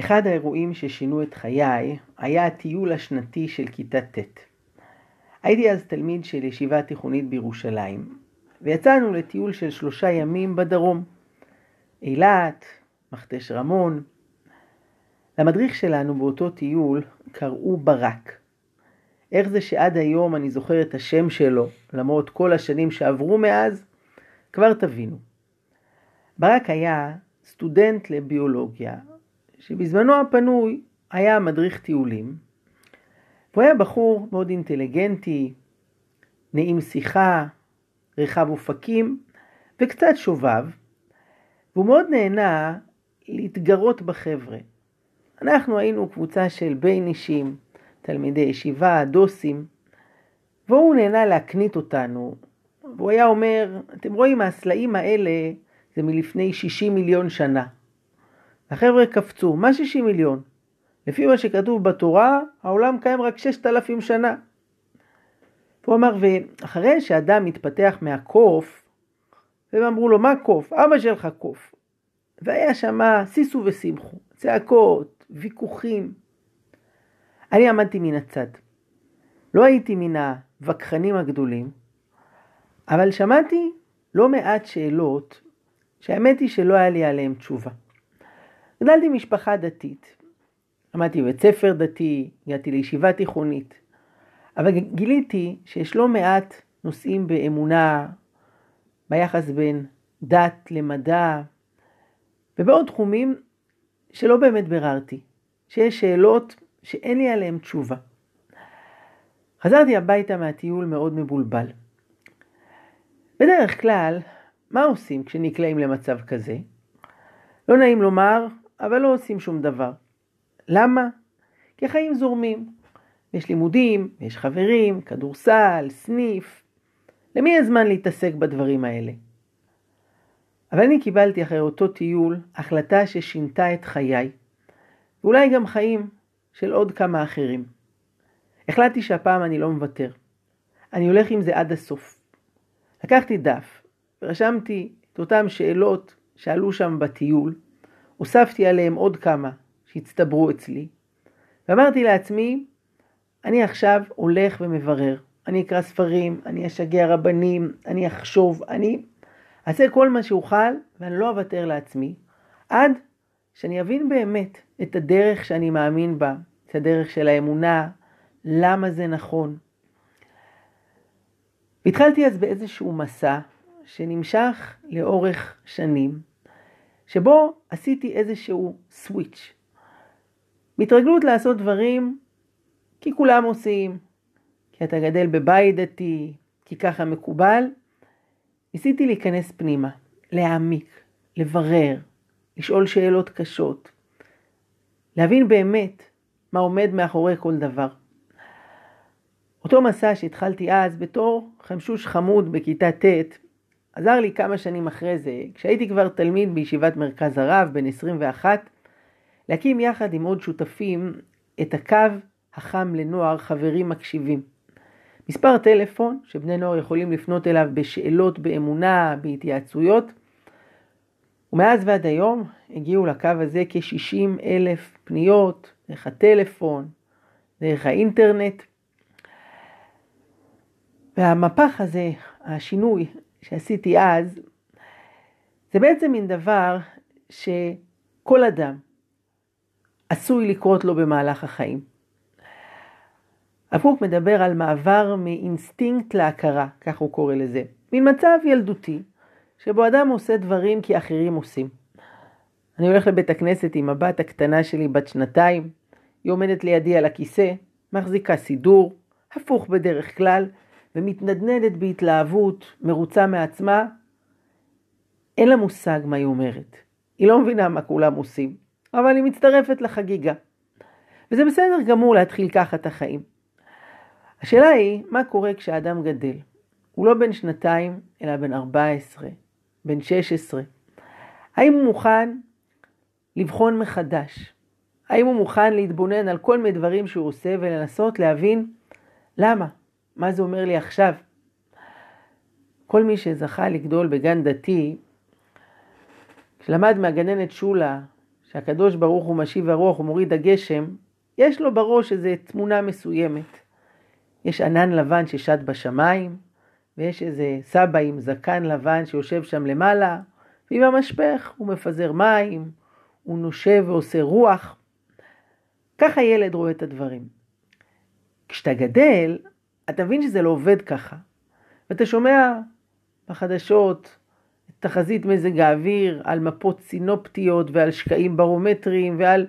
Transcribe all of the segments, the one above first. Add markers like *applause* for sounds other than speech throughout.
אחד האירועים ששינו את חיי היה הטיול השנתי של כיתה ט'. הייתי אז תלמיד של ישיבה תיכונית בירושלים, ויצאנו לטיול של שלושה ימים בדרום. אילת, מכתש רמון. למדריך שלנו באותו טיול קראו ברק. איך זה שעד היום אני זוכר את השם שלו, למרות כל השנים שעברו מאז? כבר תבינו. ברק היה סטודנט לביולוגיה, שבזמנו הפנוי היה מדריך טיולים. והוא היה בחור מאוד אינטליגנטי, נעים שיחה, רחב אופקים וקצת שובב, והוא מאוד נהנה להתגרות בחבר'ה. אנחנו היינו קבוצה של בין אישים, תלמידי ישיבה, דוסים, והוא נהנה להקנית אותנו, והוא היה אומר, אתם רואים, הסלעים האלה זה מלפני 60 מיליון שנה. החבר'ה קפצו, מה 60 מיליון? לפי מה שכתוב בתורה, העולם קיים רק 6,000 שנה. הוא אמר, ואחרי שאדם מתפתח מהקוף, והם אמרו לו, מה קוף? אבא שלך קוף. והיה שמה סיסו ושמחו, צעקות, ויכוחים. אני עמדתי מן הצד. לא הייתי מן הווכחנים הגדולים, אבל שמעתי לא מעט שאלות שהאמת היא שלא היה לי עליהן תשובה. גדלתי משפחה דתית. למדתי בבית ספר דתי, הגעתי לישיבה תיכונית, אבל גיליתי שיש לא מעט נושאים באמונה, ביחס בין דת למדע, ובעוד תחומים שלא באמת ביררתי, שיש שאלות שאין לי עליהן תשובה. חזרתי הביתה מהטיול מאוד מבולבל. בדרך כלל, מה עושים כשנקלעים למצב כזה? לא נעים לומר, אבל לא עושים שום דבר. למה? כי החיים זורמים. יש לימודים, יש חברים, כדורסל, סניף. למי הזמן להתעסק בדברים האלה? אבל אני קיבלתי אחרי אותו טיול החלטה ששינתה את חיי, ואולי גם חיים של עוד כמה אחרים. החלטתי שהפעם אני לא מוותר. אני הולך עם זה עד הסוף. לקחתי דף ורשמתי את אותן שאלות שעלו שם בטיול, הוספתי עליהם עוד כמה שהצטברו אצלי, ואמרתי לעצמי, אני עכשיו הולך ומברר. אני אקרא ספרים, אני אשגע רבנים, אני אחשוב, אני אעשה כל מה שאוכל, ואני לא אוותר לעצמי, עד שאני אבין באמת את הדרך שאני מאמין בה, את הדרך של האמונה, למה זה נכון. והתחלתי אז באיזשהו מסע שנמשך לאורך שנים, שבו עשיתי איזשהו סוויץ'. מהתרגלות לעשות דברים כי כולם עושים, כי אתה גדל בבית דתי, כי ככה מקובל. ניסיתי להיכנס פנימה, להעמיק, לברר, לשאול שאלות קשות, להבין באמת מה עומד מאחורי כל דבר. אותו מסע שהתחלתי אז בתור חמשוש חמוד בכיתה ט', עזר לי כמה שנים אחרי זה, כשהייתי כבר תלמיד בישיבת מרכז הרב, בן 21, להקים יחד עם עוד שותפים את הקו החם לנוער חברים מקשיבים. מספר טלפון שבני נוער יכולים לפנות אליו בשאלות באמונה, בהתייעצויות, ומאז ועד היום הגיעו לקו הזה כ-60 אלף פניות דרך הטלפון, דרך האינטרנט. והמפח הזה, השינוי שעשיתי אז, זה בעצם מין דבר שכל אדם עשוי לקרות לו במהלך החיים. הפוך מדבר על מעבר מאינסטינקט להכרה, כך הוא קורא לזה. מין מצב ילדותי, שבו אדם עושה דברים כי אחרים עושים. אני הולך לבית הכנסת עם הבת הקטנה שלי בת שנתיים, היא עומדת לידי על הכיסא, מחזיקה סידור, הפוך בדרך כלל, ומתנדנדת בהתלהבות, מרוצה מעצמה. אין לה מושג מה היא אומרת. היא לא מבינה מה כולם עושים, אבל היא מצטרפת לחגיגה. וזה בסדר גמור להתחיל ככה את החיים. השאלה היא, מה קורה כשאדם גדל? הוא לא בן שנתיים, אלא בן 14, בן 16. האם הוא מוכן לבחון מחדש? האם הוא מוכן להתבונן על כל מיני דברים שהוא עושה ולנסות להבין למה? מה זה אומר לי עכשיו? כל מי שזכה לגדול בגן דתי, כשלמד מהגננת שולה שהקדוש ברוך הוא משיב הרוח ומוריד הגשם, יש לו בראש איזו תמונה מסוימת. יש ענן לבן ששט בשמיים, ויש איזה סבא עם זקן לבן שיושב שם למעלה, ועם המשפך הוא מפזר מים, הוא נושב ועושה רוח. ככה ילד רואה את הדברים. כשאתה גדל, אתה מבין שזה לא עובד ככה. ואתה שומע בחדשות תחזית מזג האוויר, על מפות סינופטיות ועל שקעים ברומטריים ועל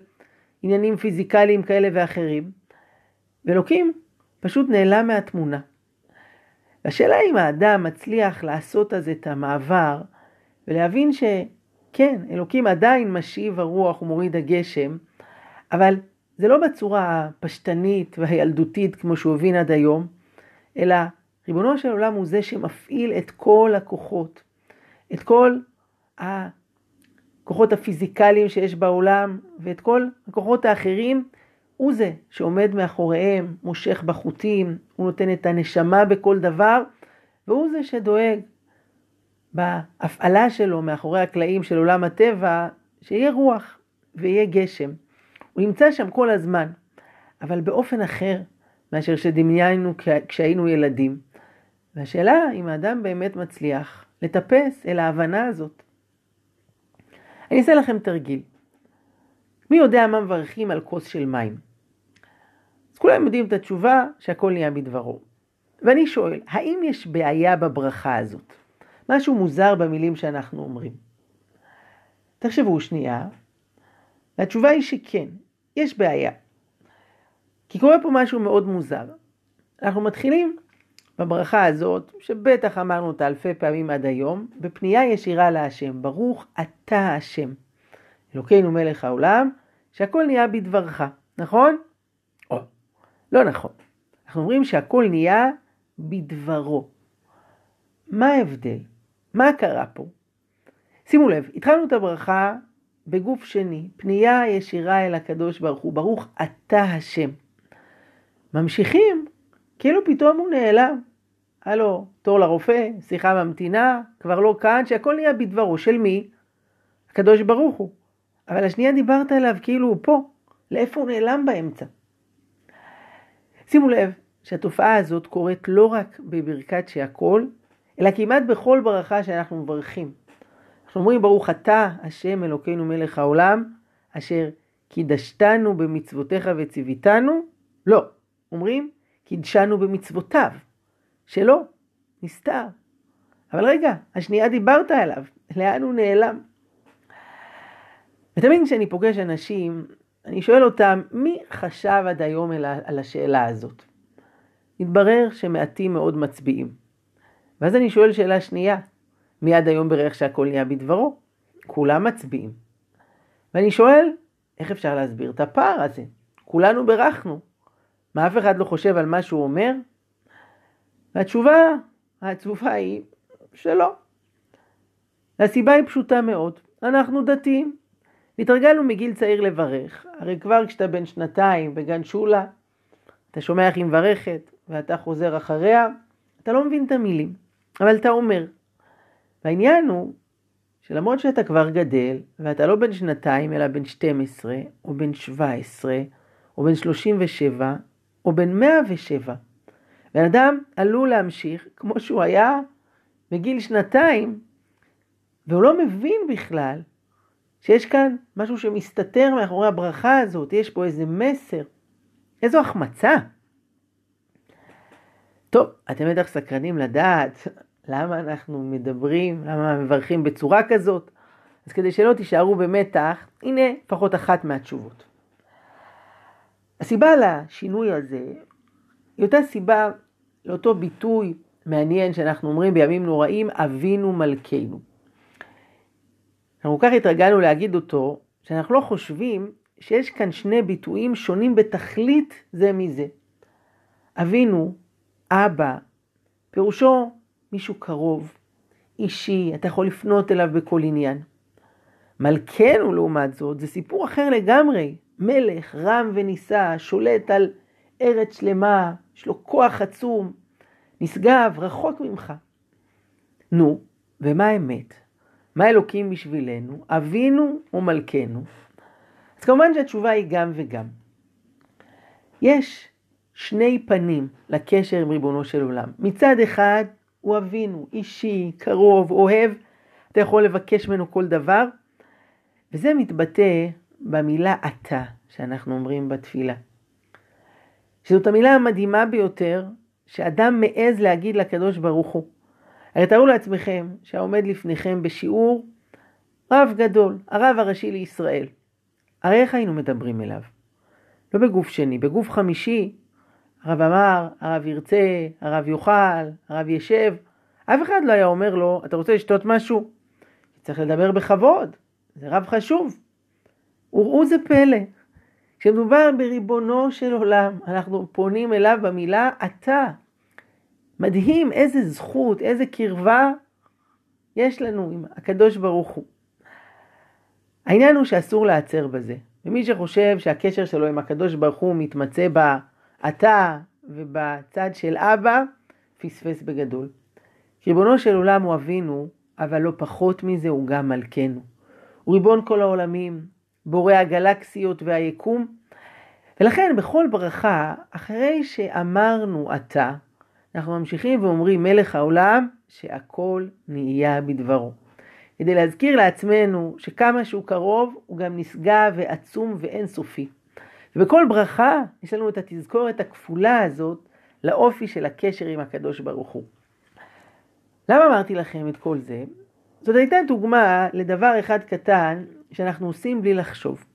עניינים פיזיקליים כאלה ואחרים. ואלוקים פשוט נעלם מהתמונה. והשאלה אם האדם מצליח לעשות אז את המעבר ולהבין שכן, אלוקים עדיין משיב הרוח ומוריד הגשם, אבל זה לא בצורה הפשטנית והילדותית כמו שהוא הבין עד היום, אלא ריבונו של עולם הוא זה שמפעיל את כל הכוחות, את כל הכוחות הפיזיקליים שיש בעולם ואת כל הכוחות האחרים, הוא זה שעומד מאחוריהם, מושך בחוטים, הוא נותן את הנשמה בכל דבר, והוא זה שדואג בהפעלה שלו מאחורי הקלעים של עולם הטבע, שיהיה רוח ויהיה גשם. הוא נמצא שם כל הזמן, אבל באופן אחר מאשר שדמיינו כשהיינו ילדים. והשאלה אם האדם באמת מצליח לטפס אל ההבנה הזאת. אני אעשה לכם תרגיל. מי יודע מה מברכים על כוס של מים? אז כולם יודעים את התשובה שהכל נהיה בדברו. ואני שואל, האם יש בעיה בברכה הזאת? משהו מוזר במילים שאנחנו אומרים. תחשבו שנייה, והתשובה היא שכן, יש בעיה. כי קורה פה משהו מאוד מוזר. אנחנו מתחילים בברכה הזאת, שבטח אמרנו אותה אלפי פעמים עד היום, בפנייה ישירה להשם, ברוך אתה השם. אלוקינו מלך העולם, שהכל נהיה בדברך, נכון? או, לא נכון. אנחנו אומרים שהכל נהיה בדברו. מה ההבדל? מה קרה פה? שימו לב, התחלנו את הברכה בגוף שני, פנייה ישירה אל הקדוש ברוך הוא, ברוך אתה השם. ממשיכים, כאילו פתאום הוא נעלם. הלו, תור לרופא, שיחה ממתינה, כבר לא כאן, שהכל נהיה בדברו. של מי? הקדוש ברוך הוא. אבל השנייה דיברת עליו כאילו הוא פה. לאיפה הוא נעלם באמצע? שימו לב שהתופעה הזאת קורית לא רק בברכת שהכל, אלא כמעט בכל ברכה שאנחנו מברכים. אנחנו אומרים ברוך אתה השם אלוקינו מלך העולם, אשר קידשתנו במצוותיך וציוויתנו, לא, אומרים קידשנו במצוותיו. שלא, נסתר. אבל רגע, השנייה דיברת עליו, לאן הוא נעלם? ותמיד כשאני פוגש אנשים, אני שואל אותם, מי חשב עד היום על השאלה הזאת? מתברר שמעטים מאוד מצביעים. ואז אני שואל שאלה שנייה, מי עד היום ברך שהכל נהיה בדברו? כולם מצביעים. ואני שואל, איך אפשר להסביר את הפער הזה? כולנו ברכנו. מה אף אחד לא חושב על מה שהוא אומר? והתשובה העצובה היא שלא. הסיבה היא פשוטה מאוד, אנחנו דתיים. התרגלנו מגיל צעיר לברך, הרי כבר כשאתה בן שנתיים בגן שולה, אתה שומע איך היא מברכת ואתה חוזר אחריה, אתה לא מבין את המילים, אבל אתה אומר. והעניין הוא שלמרות שאתה כבר גדל, ואתה לא בן שנתיים אלא בן 12, או בן 17, או בן 37, או בן 107, בן אדם עלול להמשיך כמו שהוא היה בגיל שנתיים, והוא לא מבין בכלל שיש כאן משהו שמסתתר מאחורי הברכה הזאת, יש פה איזה מסר. איזו החמצה. טוב, אתם בטח סקרנים לדעת למה אנחנו מדברים, למה מברכים בצורה כזאת. אז כדי שלא תישארו במתח, הנה לפחות אחת מהתשובות. הסיבה לשינוי הזה היא אותה סיבה לאותו ביטוי מעניין שאנחנו אומרים בימים נוראים, אבינו מלכנו. אנחנו כל כך התרגלנו להגיד אותו, שאנחנו לא חושבים שיש כאן שני ביטויים שונים בתכלית זה מזה. אבינו, אבא, פירושו מישהו קרוב, אישי, אתה יכול לפנות אליו בכל עניין. מלכנו לעומת זאת, זה סיפור אחר לגמרי. מלך, רם ונישא, שולט על ארץ שלמה, יש לו כוח עצום, נשגב, רחוק ממך. נו, ומה האמת? מה אלוקים בשבילנו? אבינו ומלכנו. אז כמובן שהתשובה היא גם וגם. יש שני פנים לקשר עם ריבונו של עולם. מצד אחד הוא אבינו, אישי, קרוב, אוהב, אתה יכול לבקש ממנו כל דבר, וזה מתבטא במילה אתה שאנחנו אומרים בתפילה. שזאת המילה המדהימה ביותר שאדם מעז להגיד לקדוש ברוך הוא. הרי תארו לעצמכם שהעומד לפניכם בשיעור רב גדול, הרב הראשי לישראל. הרי איך היינו מדברים אליו? לא בגוף שני, בגוף חמישי, הרב אמר, הרב ירצה, הרב יאכל, הרב ישב. אף אחד לא היה אומר לו, אתה רוצה לשתות משהו? צריך לדבר בכבוד, זה רב חשוב. וראו זה פלא, כשמדובר בריבונו של עולם, אנחנו פונים אליו במילה אתה. מדהים איזה זכות, איזה קרבה יש לנו עם הקדוש ברוך הוא. העניין הוא שאסור להיעצר בזה. ומי שחושב שהקשר שלו עם הקדוש ברוך הוא מתמצא באתה ובצד של אבא, פספס בגדול. ריבונו של עולם הוא אבינו, אבל לא פחות מזה הוא גם מלכנו. הוא ריבון כל העולמים, בורא הגלקסיות והיקום, ולכן בכל ברכה, אחרי שאמרנו אתה, אנחנו ממשיכים ואומרים מלך העולם, שהכל נהיה בדברו. כדי להזכיר לעצמנו שכמה שהוא קרוב, הוא גם נשגב ועצום ואינסופי. ובכל ברכה יש לנו את התזכורת הכפולה הזאת לאופי של הקשר עם הקדוש ברוך הוא. למה אמרתי לכם את כל זה? זאת הייתה דוגמה לדבר אחד קטן שאנחנו עושים בלי לחשוב.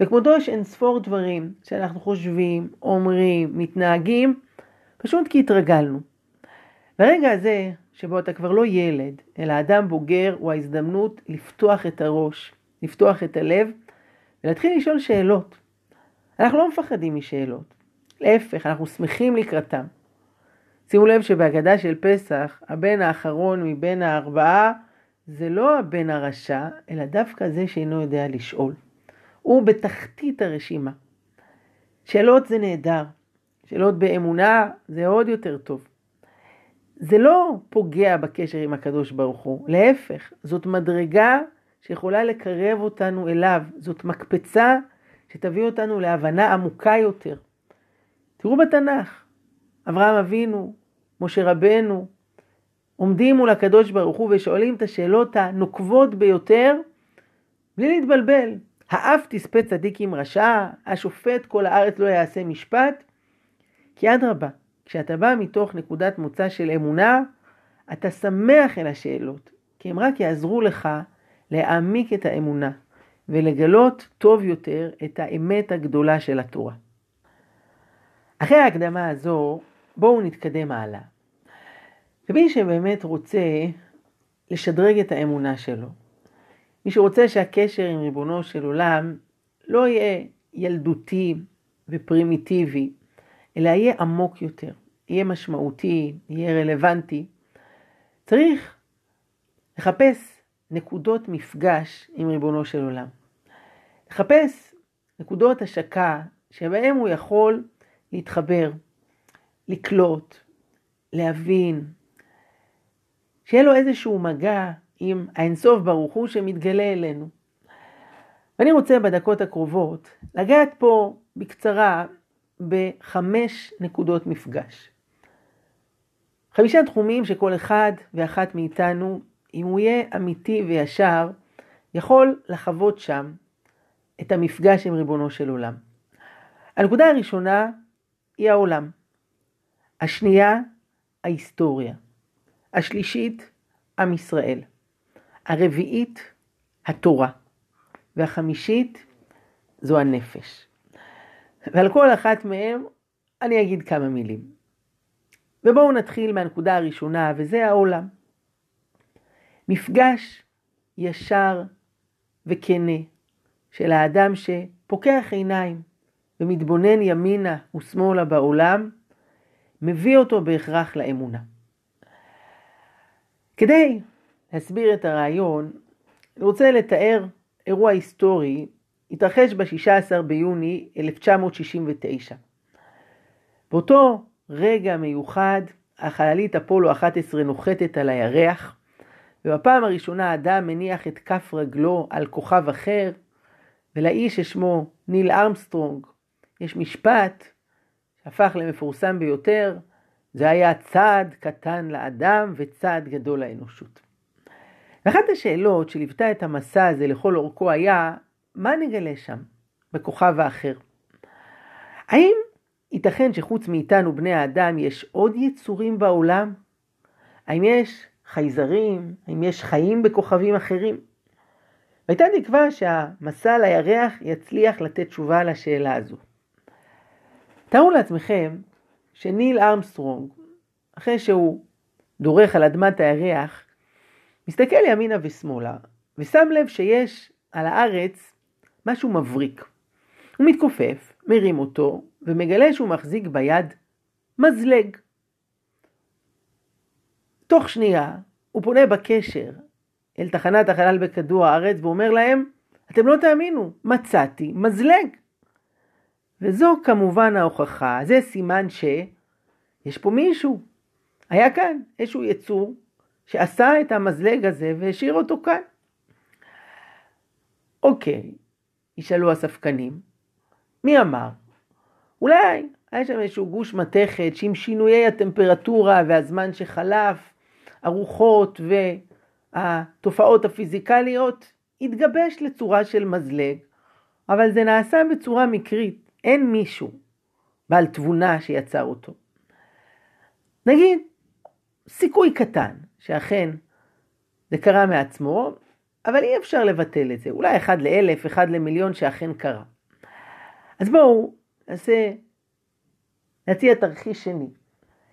וכמותו יש אין ספור דברים שאנחנו חושבים, אומרים, מתנהגים, פשוט כי התרגלנו. והרגע הזה, שבו אתה כבר לא ילד, אלא אדם בוגר, הוא ההזדמנות לפתוח את הראש, לפתוח את הלב, ולהתחיל לשאול שאלות. אנחנו לא מפחדים משאלות, להפך, אנחנו שמחים לקראתם. שימו לב שבהגדה של פסח, הבן האחרון מבין הארבעה זה לא הבן הרשע, אלא דווקא זה שאינו יודע לשאול. הוא בתחתית הרשימה. שאלות זה נהדר, שאלות באמונה זה עוד יותר טוב. זה לא פוגע בקשר עם הקדוש ברוך הוא, להפך, זאת מדרגה שיכולה לקרב אותנו אליו, זאת מקפצה שתביא אותנו להבנה עמוקה יותר. תראו בתנ"ך, אברהם אבינו, משה רבנו, עומדים מול הקדוש ברוך הוא ושואלים את השאלות הנוקבות ביותר, בלי להתבלבל. האף תספה צדיק עם רשע, השופט כל הארץ לא יעשה משפט. כי אדרבה, כשאתה בא מתוך נקודת מוצא של אמונה, אתה שמח אל השאלות, כי הם רק יעזרו לך להעמיק את האמונה ולגלות טוב יותר את האמת הגדולה של התורה. אחרי ההקדמה הזו, בואו נתקדם הלאה. ומי שבאמת רוצה לשדרג את האמונה שלו, מי שרוצה שהקשר עם ריבונו של עולם לא יהיה ילדותי ופרימיטיבי, אלא יהיה עמוק יותר, יהיה משמעותי, יהיה רלוונטי, צריך לחפש נקודות מפגש עם ריבונו של עולם. לחפש נקודות השקה שבהם הוא יכול להתחבר, לקלוט, להבין, שיהיה לו איזשהו מגע עם האינסוף ברוך הוא שמתגלה אלינו. ואני רוצה בדקות הקרובות לגעת פה בקצרה בחמש נקודות מפגש. חמישה תחומים שכל אחד ואחת מאיתנו, אם הוא יהיה אמיתי וישר, יכול לחוות שם את המפגש עם ריבונו של עולם. הנקודה הראשונה היא העולם. השנייה, ההיסטוריה. השלישית, עם ישראל. הרביעית, התורה. והחמישית, זו הנפש. ועל כל אחת מהם אני אגיד כמה מילים. ובואו נתחיל מהנקודה הראשונה, וזה העולם. מפגש ישר וכנה של האדם שפוקח עיניים ומתבונן ימינה ושמאלה בעולם, מביא אותו בהכרח לאמונה. כדי להסביר את הרעיון, אני רוצה לתאר אירוע היסטורי, התרחש ב-16 ביוני 1969. באותו רגע מיוחד, החללית אפולו 11 נוחתת על הירח, ובפעם הראשונה האדם מניח את כף רגלו על כוכב אחר, ולאיש ששמו ניל ארמסטרונג יש משפט שהפך למפורסם ביותר, זה היה צעד קטן לאדם וצעד גדול לאנושות. ואחת השאלות שליוותה את המסע הזה לכל אורכו היה, מה נגלה שם, בכוכב האחר? האם ייתכן שחוץ מאיתנו בני האדם יש עוד יצורים בעולם? האם יש חייזרים? האם יש חיים בכוכבים אחרים? והייתה תקווה שהמסע לירח יצליח לתת תשובה לשאלה הזו. תארו לעצמכם שניל ארמסטרונג, אחרי שהוא דורך על אדמת הירח, מסתכל ימינה ושמאלה, ושם לב שיש על הארץ משהו מבריק. הוא מתכופף, מרים אותו, ומגלה שהוא מחזיק ביד מזלג. תוך שנייה הוא פונה בקשר אל תחנת החלל בכדור הארץ ואומר להם, אתם לא תאמינו, מצאתי מזלג. וזו כמובן ההוכחה, זה סימן שיש פה מישהו. היה כאן איזשהו יצור שעשה את המזלג הזה והשאיר אותו כאן. אוקיי, ישאלו הספקנים, מי אמר? אולי היה שם איזשהו גוש מתכת שעם שינויי הטמפרטורה והזמן שחלף, הרוחות והתופעות הפיזיקליות, התגבש לצורה של מזלג, אבל זה נעשה בצורה מקרית, אין מישהו בעל תבונה שיצר אותו. נגיד, סיכוי קטן שאכן זה קרה מעצמו, אבל אי אפשר לבטל את זה. אולי אחד לאלף, אחד למיליון שאכן קרה. אז בואו נעשה, נציע תרחיש שני.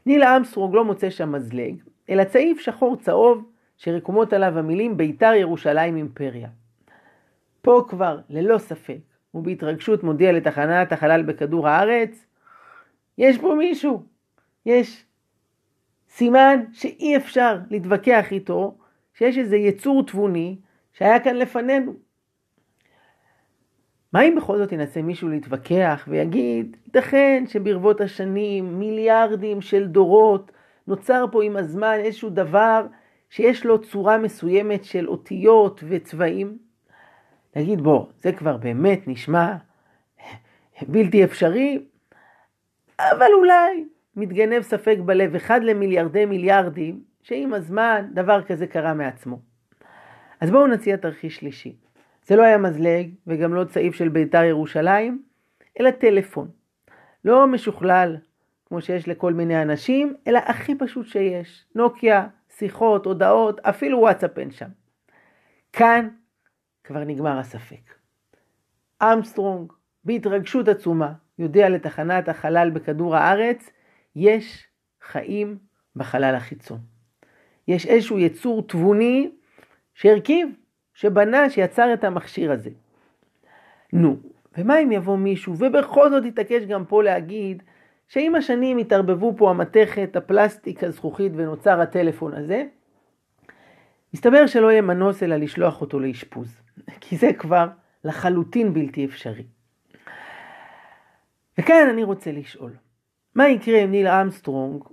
ניל אמסטרונג לא מוצא שם מזלג, אלא צעיף שחור צהוב שרקומות עליו המילים בית"ר ירושלים אימפריה. פה כבר, ללא ספק, הוא בהתרגשות מודיע לתחנת החלל בכדור הארץ, יש פה מישהו, יש סימן שאי אפשר להתווכח איתו, שיש איזה יצור תבוני שהיה כאן לפנינו. מה אם בכל זאת ינסה מישהו להתווכח ויגיד, ייתכן שברבות השנים, מיליארדים של דורות, נוצר פה עם הזמן איזשהו דבר שיש לו צורה מסוימת של אותיות וצבעים? להגיד, בוא, זה כבר באמת נשמע בלתי אפשרי, אבל אולי מתגנב ספק בלב אחד למיליארדי מיליארדים, שעם הזמן דבר כזה קרה מעצמו. אז בואו נציע תרחיש שלישי. זה לא היה מזלג וגם לא צעיף של בית"ר ירושלים, אלא טלפון. לא משוכלל כמו שיש לכל מיני אנשים, אלא הכי פשוט שיש. נוקיה, שיחות, הודעות, אפילו וואטסאפ אין שם. כאן כבר נגמר הספק. אמסטרונג, בהתרגשות עצומה, יודע לתחנת החלל בכדור הארץ, יש חיים בחלל החיצון. יש איזשהו יצור תבוני שהרכיב, שבנה, שיצר את המכשיר הזה. נו, ומה אם יבוא מישהו ובכל זאת יתעקש גם פה להגיד שעם השנים התערבבו פה המתכת, הפלסטיק, הזכוכית ונוצר הטלפון הזה, מסתבר שלא יהיה מנוס אלא לשלוח אותו לאשפוז, *laughs* כי זה כבר לחלוטין בלתי אפשרי. וכאן אני רוצה לשאול, מה יקרה אם ניל אמסטרונג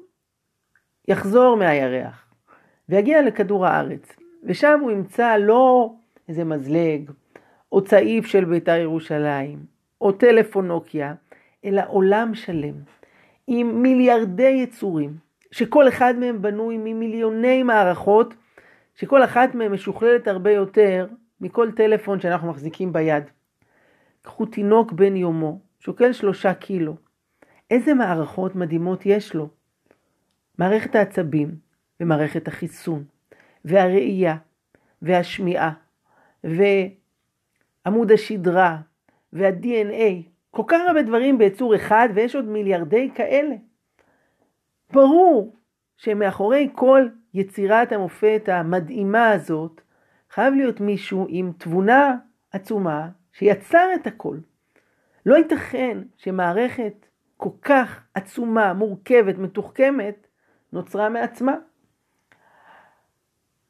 יחזור מהירח ויגיע לכדור הארץ, ושם הוא ימצא לא איזה מזלג, או צעיף של בית"ר ירושלים, או טלפון נוקיה, אלא עולם שלם, עם מיליארדי יצורים, שכל אחד מהם בנוי ממיליוני מערכות, שכל אחת מהן משוכללת הרבה יותר מכל טלפון שאנחנו מחזיקים ביד. קחו תינוק בן יומו, שוקל שלושה קילו. איזה מערכות מדהימות יש לו. מערכת העצבים ומערכת החיסון, והראייה, והשמיעה, ועמוד השדרה, וה-DNA, כל כך הרבה דברים ביצור אחד, ויש עוד מיליארדי כאלה. ברור שמאחורי כל יצירת המופת המדהימה הזאת, חייב להיות מישהו עם תבונה עצומה שיצר את הכל. לא ייתכן שמערכת כל כך עצומה, מורכבת, מתוחכמת, נוצרה מעצמה.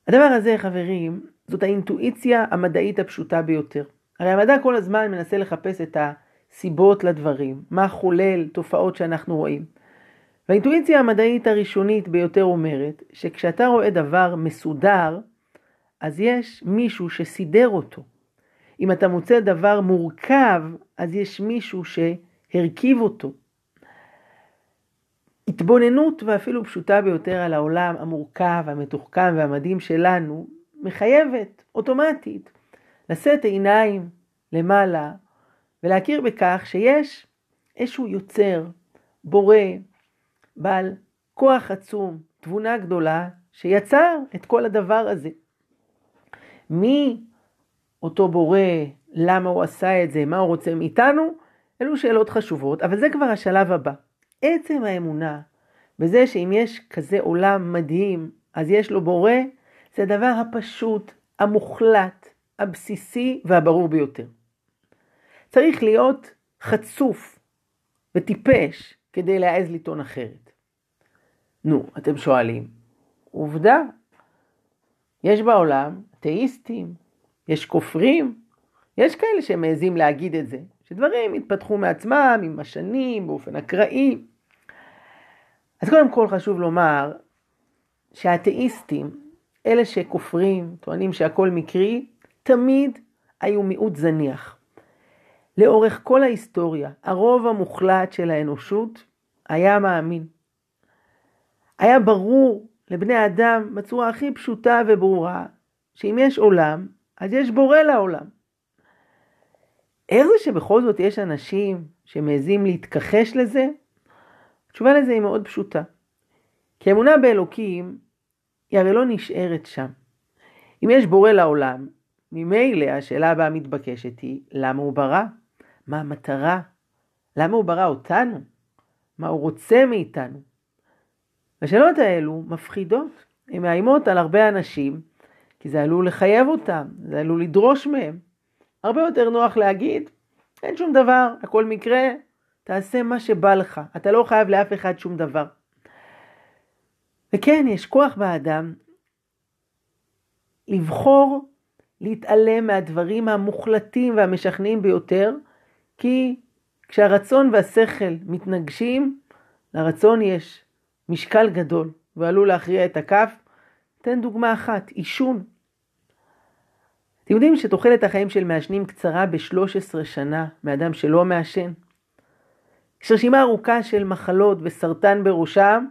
הדבר הזה, חברים, זאת האינטואיציה המדעית הפשוטה ביותר. הרי המדע כל הזמן מנסה לחפש את הסיבות לדברים, מה חולל תופעות שאנחנו רואים. והאינטואיציה המדעית הראשונית ביותר אומרת שכשאתה רואה דבר מסודר, אז יש מישהו שסידר אותו. אם אתה מוצא דבר מורכב, אז יש מישהו שהרכיב אותו. התבוננות ואפילו פשוטה ביותר על העולם המורכב, המתוחכם והמדהים שלנו, מחייבת אוטומטית לשאת עיניים למעלה ולהכיר בכך שיש איזשהו יוצר, בורא, בעל כוח עצום, תבונה גדולה, שיצר את כל הדבר הזה. מי אותו בורא, למה הוא עשה את זה, מה הוא רוצה מאיתנו, אלו שאלות חשובות, אבל זה כבר השלב הבא. עצם האמונה בזה שאם יש כזה עולם מדהים, אז יש לו בורא, זה הדבר הפשוט, המוחלט, הבסיסי והברור ביותר. צריך להיות חצוף וטיפש כדי להעז לטעון אחרת. נו, אתם שואלים, עובדה, יש בעולם אתאיסטים, יש כופרים, יש כאלה שמעזים להגיד את זה, שדברים התפתחו מעצמם עם השנים, באופן אקראי. אז קודם כל חשוב לומר שהאתאיסטים, אלה שכופרים, טוענים שהכל מקרי, תמיד היו מיעוט זניח. לאורך כל ההיסטוריה, הרוב המוחלט של האנושות היה מאמין. היה ברור לבני האדם בצורה הכי פשוטה וברורה, שאם יש עולם, אז יש בורא לעולם. איך זה שבכל זאת יש אנשים שמעזים להתכחש לזה? התשובה לזה היא מאוד פשוטה. כי אמונה באלוקים היא הרי לא נשארת שם. אם יש בורא לעולם, ממילא השאלה הבאה המתבקשת היא, למה הוא ברא? מה המטרה? למה הוא ברא אותנו? מה הוא רוצה מאיתנו? השאלות האלו מפחידות, הן מאיימות על הרבה אנשים, כי זה עלול לחייב אותם, זה עלול לדרוש מהם. הרבה יותר נוח להגיד, אין שום דבר, הכל מקרה, תעשה מה שבא לך, אתה לא חייב לאף אחד שום דבר. וכן, יש כוח באדם לבחור להתעלם מהדברים המוחלטים והמשכנעים ביותר, כי כשהרצון והשכל מתנגשים, לרצון יש משקל גדול ועלול להכריע את הכף. אתן דוגמה אחת, עישון. אתם יודעים שתוחלת החיים של מעשנים קצרה ב-13 שנה מאדם שלא מעשן? יש רשימה ארוכה של מחלות וסרטן בראשם,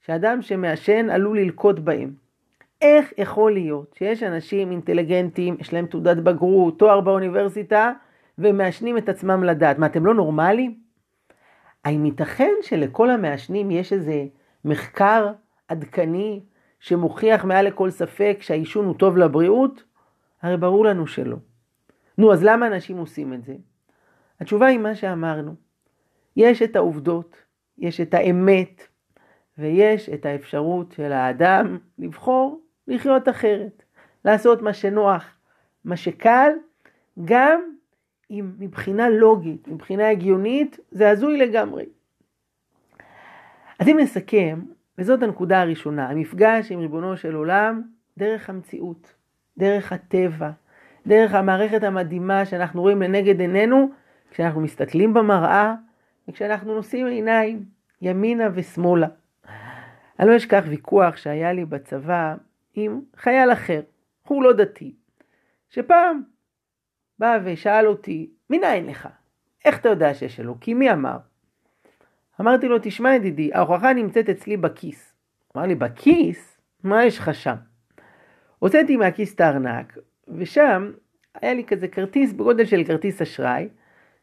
שאדם שמעשן עלול ללקות בהם. איך יכול להיות שיש אנשים אינטליגנטים, יש להם תעודת בגרות, תואר באוניברסיטה, ומעשנים את עצמם לדעת? מה, אתם לא נורמליים? האם ייתכן שלכל המעשנים יש איזה מחקר עדכני שמוכיח מעל לכל ספק שהעישון הוא טוב לבריאות? הרי ברור לנו שלא. נו, אז למה אנשים עושים את זה? התשובה היא מה שאמרנו. יש את העובדות, יש את האמת, ויש את האפשרות של האדם לבחור לחיות אחרת, לעשות מה שנוח, מה שקל, גם אם מבחינה לוגית, מבחינה הגיונית, זה הזוי לגמרי. אז אם נסכם, וזאת הנקודה הראשונה, המפגש עם ריבונו של עולם דרך המציאות, דרך הטבע, דרך המערכת המדהימה שאנחנו רואים לנגד עינינו כשאנחנו מסתכלים במראה וכשאנחנו נושאים עיניים ימינה ושמאלה. אני לא אשכח ויכוח שהיה לי בצבא עם חייל אחר, הוא לא דתי, שפעם בא ושאל אותי, מנין לך? איך אתה יודע שיש אלוקים? מי אמר? אמרתי לו, תשמע ידידי, ההוכחה נמצאת אצלי בכיס. אמר לי, בכיס? מה יש לך שם? הוצאתי מהכיס את הארנק, ושם היה לי כזה כרטיס בגודל של כרטיס אשראי,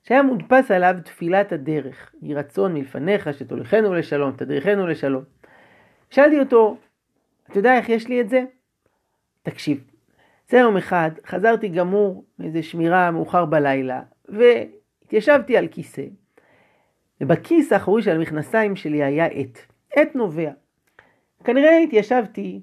שהיה מודפס עליו תפילת הדרך, יהי רצון מלפניך שתוליכנו לשלום, תדריכנו לשלום. שאלתי אותו, אתה יודע איך יש לי את זה? תקשיב, זה יום אחד חזרתי גמור מאיזה שמירה מאוחר בלילה, והתיישבתי על כיסא, ובכיס האחורי של המכנסיים שלי היה עט, עט נובע. כנראה התיישבתי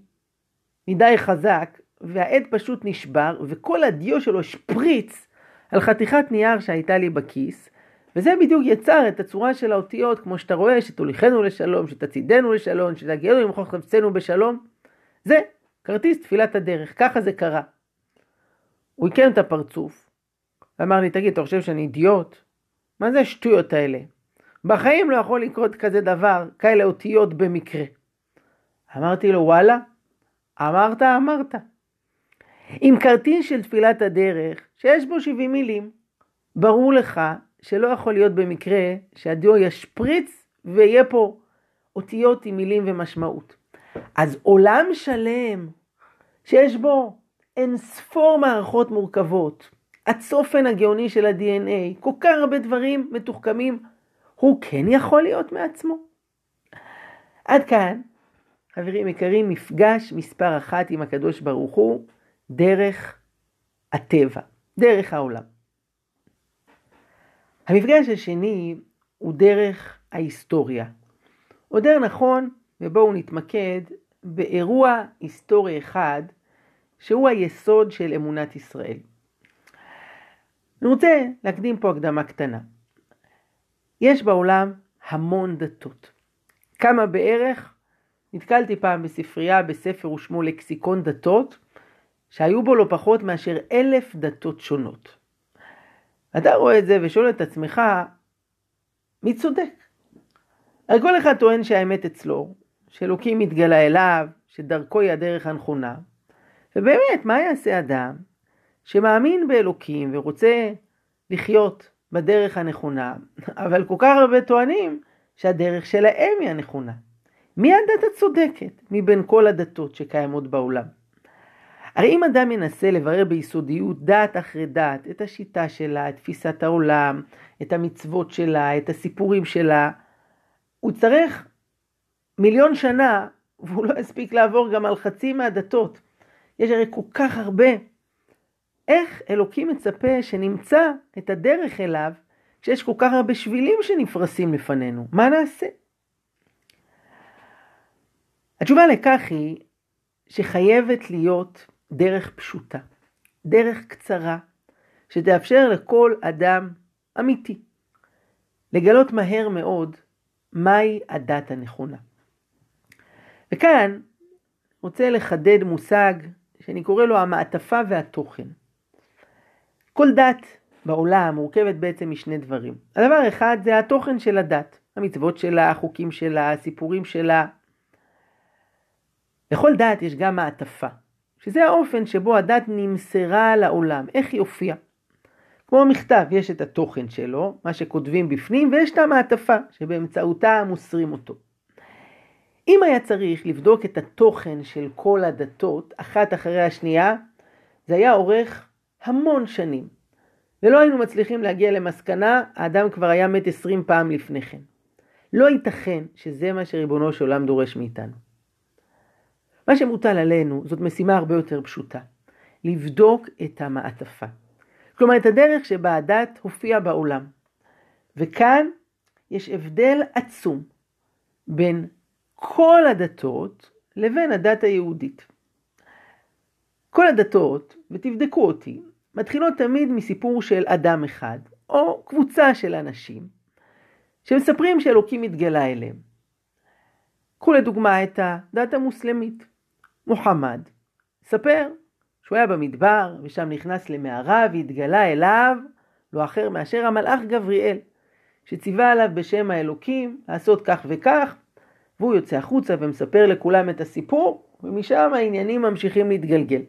מדי חזק, והעט פשוט נשבר, וכל הדיו שלו שפריץ על חתיכת נייר שהייתה לי בכיס, וזה בדיוק יצר את הצורה של האותיות, כמו שאתה רואה, שתוליכנו לשלום, שתצידנו לשלום, שתגיענו למחוז חפצנו בשלום. זה כרטיס תפילת הדרך, ככה זה קרה. הוא עיקם את הפרצוף, ואמר לי, תגיד, אתה חושב שאני אידיוט? מה זה השטויות האלה? בחיים לא יכול לקרות כזה דבר, כאלה אותיות במקרה. אמרתי לו, וואלה, אמרת, אמרת. עם כרטיס של תפילת הדרך שיש בו 70 מילים. ברור לך שלא יכול להיות במקרה שהדיו ישפריץ ויהיה פה אותיות עם מילים ומשמעות. אז עולם שלם שיש בו אין ספור מערכות מורכבות, הצופן הגאוני של ה-DNA, כל כך הרבה דברים מתוחכמים, הוא כן יכול להיות מעצמו? עד כאן, חברים יקרים, מפגש מספר אחת עם הקדוש ברוך הוא, דרך הטבע, דרך העולם. המפגש השני הוא דרך ההיסטוריה. יותר נכון, ובואו נתמקד באירוע היסטורי אחד, שהוא היסוד של אמונת ישראל. אני רוצה להקדים פה הקדמה קטנה. יש בעולם המון דתות. כמה בערך? נתקלתי פעם בספרייה בספר ושמו לקסיקון דתות, שהיו בו לא פחות מאשר אלף דתות שונות. אתה רואה את זה ושואל את עצמך, מי צודק? הרי כל אחד טוען שהאמת אצלו, שאלוקים מתגלה אליו, שדרכו היא הדרך הנכונה. ובאמת, מה יעשה אדם שמאמין באלוקים ורוצה לחיות בדרך הנכונה, אבל כל כך הרבה טוענים שהדרך שלהם היא הנכונה. מי הדת הצודקת מבין כל הדתות שקיימות בעולם? הרי אם אדם ינסה לברר ביסודיות דת אחרי דת את השיטה שלה, את תפיסת העולם, את המצוות שלה, את הסיפורים שלה, הוא צריך מיליון שנה והוא לא יספיק לעבור גם על חצי מהדתות. יש הרי כל כך הרבה. איך אלוקים מצפה שנמצא את הדרך אליו כשיש כל כך הרבה שבילים שנפרסים לפנינו? מה נעשה? התשובה לכך היא שחייבת להיות דרך פשוטה, דרך קצרה, שתאפשר לכל אדם אמיתי לגלות מהר מאוד מהי הדת הנכונה. וכאן רוצה לחדד מושג שאני קורא לו המעטפה והתוכן. כל דת בעולם מורכבת בעצם משני דברים. הדבר האחד זה התוכן של הדת, המצוות שלה, החוקים שלה, הסיפורים שלה. לכל דת יש גם מעטפה, שזה האופן שבו הדת נמסרה לעולם, איך היא הופיעה. כמו מכתב, יש את התוכן שלו, מה שכותבים בפנים, ויש את המעטפה, שבאמצעותה מוסרים אותו. אם היה צריך לבדוק את התוכן של כל הדתות, אחת אחרי השנייה, זה היה אורך המון שנים. ולא היינו מצליחים להגיע למסקנה, האדם כבר היה מת עשרים פעם לפני כן. לא ייתכן שזה מה שריבונו של עולם דורש מאיתנו. מה שמוטל עלינו זאת משימה הרבה יותר פשוטה, לבדוק את המעטפה. כלומר, את הדרך שבה הדת הופיעה בעולם. וכאן יש הבדל עצום בין כל הדתות לבין הדת היהודית. כל הדתות, ותבדקו אותי, מתחילות תמיד מסיפור של אדם אחד, או קבוצה של אנשים, שמספרים שאלוקים התגלה אליהם. קחו לדוגמה את הדת המוסלמית. מוחמד ספר שהוא היה במדבר, ושם נכנס למערה והתגלה אליו לא אחר מאשר המלאך גבריאל, שציווה עליו בשם האלוקים לעשות כך וכך, והוא יוצא החוצה ומספר לכולם את הסיפור, ומשם העניינים ממשיכים להתגלגל.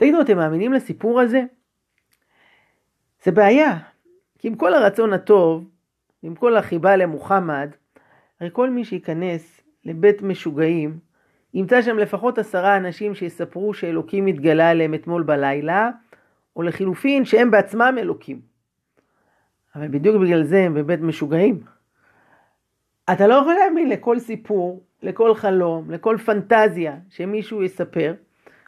תגידו, אתם מאמינים לסיפור הזה? זה בעיה, כי עם כל הרצון הטוב, עם כל החיבה למוחמד, הרי כל מי שייכנס לבית משוגעים, ימצא שם לפחות עשרה אנשים שיספרו שאלוקים התגלה עליהם אתמול בלילה, או לחילופין שהם בעצמם אלוקים. אבל בדיוק בגלל זה הם בבית משוגעים. אתה לא יכול להאמין לכל סיפור, לכל חלום, לכל פנטזיה שמישהו יספר,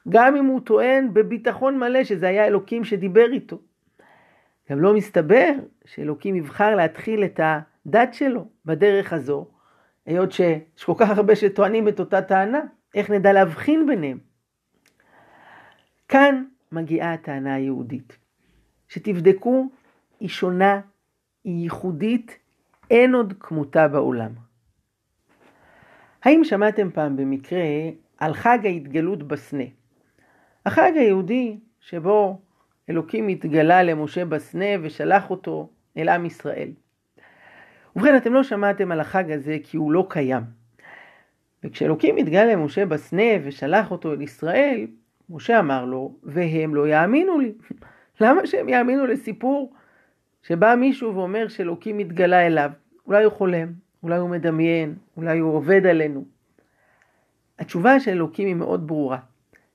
גם אם הוא טוען בביטחון מלא שזה היה אלוקים שדיבר איתו. גם לא מסתבר שאלוקים יבחר להתחיל את הדת שלו בדרך הזו, היות שיש כל כך הרבה שטוענים את אותה טענה, איך נדע להבחין ביניהם? כאן מגיעה הטענה היהודית, שתבדקו, היא שונה, היא ייחודית, אין עוד כמותה בעולם. האם שמעתם פעם במקרה על חג ההתגלות בסנה? החג היהודי שבו אלוקים התגלה למשה בסנה ושלח אותו אל עם ישראל. ובכן, אתם לא שמעתם על החג הזה כי הוא לא קיים. וכשאלוקים התגלה למשה בסנה ושלח אותו אל ישראל, משה אמר לו, והם לא יאמינו לי. *laughs* למה שהם יאמינו לסיפור שבא מישהו ואומר שאלוקים מתגלה אליו? אולי הוא חולם, אולי הוא מדמיין, אולי הוא עובד עלינו. התשובה של אלוקים היא מאוד ברורה.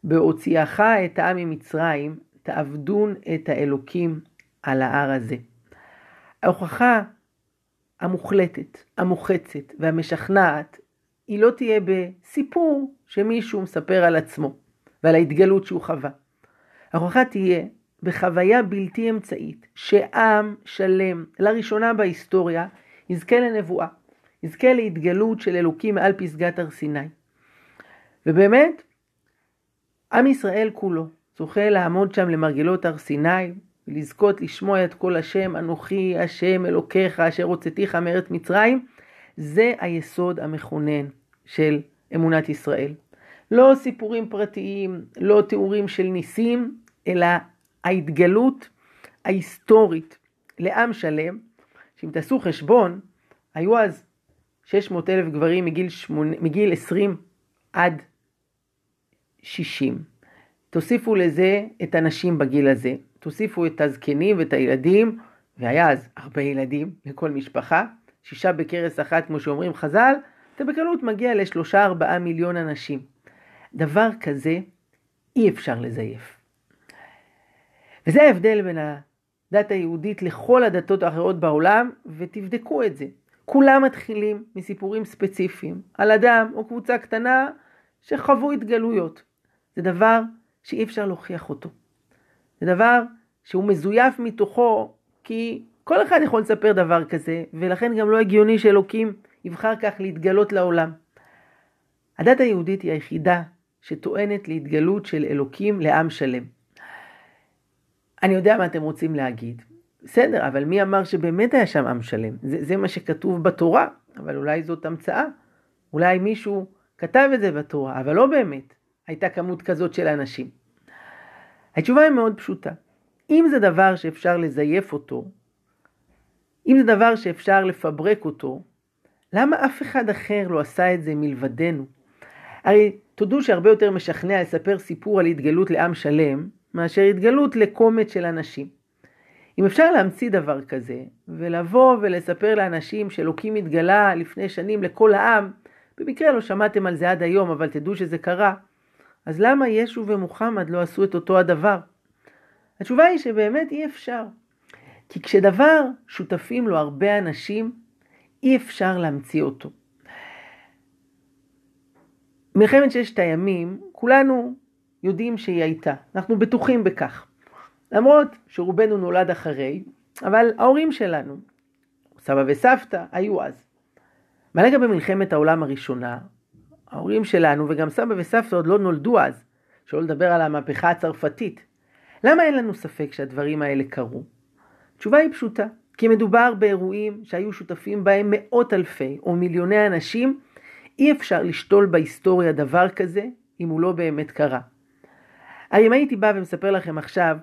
בהוציאך את העם ממצרים, תעבדון את האלוקים על ההר הזה. ההוכחה המוחלטת, המוחצת והמשכנעת, היא לא תהיה בסיפור שמישהו מספר על עצמו ועל ההתגלות שהוא חווה. ההוכחה תהיה בחוויה בלתי אמצעית שעם שלם, לראשונה בהיסטוריה, יזכה לנבואה, יזכה להתגלות של אלוקים מעל פסגת הר סיני. ובאמת, עם ישראל כולו זוכה לעמוד שם למרגלות הר סיני, ולזכות לשמוע את כל השם, אנוכי השם אלוקיך אשר הוצאתיך מארץ מצרים, זה היסוד המכונן של אמונת ישראל. לא סיפורים פרטיים, לא תיאורים של ניסים, אלא ההתגלות ההיסטורית לעם שלם, שאם תעשו חשבון, היו אז 600 אלף גברים מגיל, 8, מגיל 20 עד 60. תוסיפו לזה את הנשים בגיל הזה, תוסיפו את הזקנים ואת הילדים, והיה אז הרבה ילדים לכל משפחה, שישה בכרס אחת כמו שאומרים חז"ל, אתה בקלות מגיע לשלושה ארבעה מיליון אנשים. דבר כזה אי אפשר לזייף. וזה ההבדל בין הדת היהודית לכל הדתות האחרות בעולם, ותבדקו את זה. כולם מתחילים מסיפורים ספציפיים על אדם או קבוצה קטנה שחוו התגלויות. זה דבר שאי אפשר להוכיח אותו. זה דבר שהוא מזויף מתוכו, כי כל אחד יכול לספר דבר כזה, ולכן גם לא הגיוני שאלוקים יבחר כך להתגלות לעולם. הדת היהודית היא היחידה שטוענת להתגלות של אלוקים לעם שלם. אני יודע מה אתם רוצים להגיד. בסדר, אבל מי אמר שבאמת היה שם עם שלם? זה, זה מה שכתוב בתורה, אבל אולי זאת המצאה. אולי מישהו כתב את זה בתורה, אבל לא באמת הייתה כמות כזאת של אנשים. התשובה היא מאוד פשוטה. אם זה דבר שאפשר לזייף אותו, אם זה דבר שאפשר לפברק אותו, למה אף אחד אחר לא עשה את זה מלבדנו? הרי תודו שהרבה יותר משכנע לספר סיפור על התגלות לעם שלם, מאשר התגלות לקומץ של אנשים. אם אפשר להמציא דבר כזה, ולבוא ולספר לאנשים שאלוקים התגלה לפני שנים לכל העם, במקרה לא שמעתם על זה עד היום, אבל תדעו שזה קרה, אז למה ישו ומוחמד לא עשו את אותו הדבר? התשובה היא שבאמת אי אפשר. כי כשדבר שותפים לו הרבה אנשים, אי אפשר להמציא אותו. מלחמת ששת הימים, כולנו יודעים שהיא הייתה, אנחנו בטוחים בכך. למרות שרובנו נולד אחרי, אבל ההורים שלנו, סבא וסבתא, היו אז. מה לגבי מלחמת העולם הראשונה? ההורים שלנו וגם סבא וסבתא עוד לא נולדו אז, שלא לדבר על המהפכה הצרפתית. למה אין לנו ספק שהדברים האלה קרו? התשובה היא פשוטה, כי מדובר באירועים שהיו שותפים בהם מאות אלפי או מיליוני אנשים, אי אפשר לשתול בהיסטוריה דבר כזה אם הוא לא באמת קרה. הרי אם הייתי בא ומספר לכם עכשיו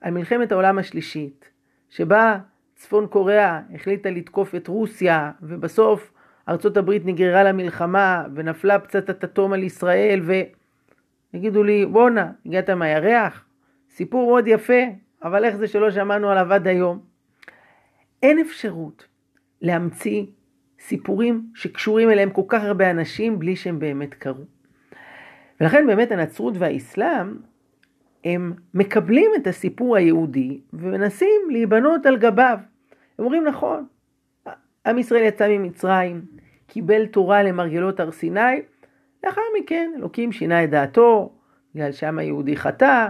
על מלחמת העולם השלישית, שבה צפון קוריאה החליטה לתקוף את רוסיה, ובסוף ארצות הברית נגררה למלחמה, ונפלה פצצת אטום על ישראל, ויגידו לי, בואנה, הגעת מהירח? סיפור מאוד יפה, אבל איך זה שלא שמענו עליו עד היום? אין אפשרות להמציא סיפורים שקשורים אליהם כל כך הרבה אנשים בלי שהם באמת קרו. ולכן באמת הנצרות והאסלאם הם מקבלים את הסיפור היהודי ומנסים להיבנות על גביו. הם אומרים נכון, עם ישראל יצא ממצרים, קיבל תורה למרגלות הר סיני, לאחר מכן אלוקים שינה את דעתו, בגלל שעם היהודי חטא,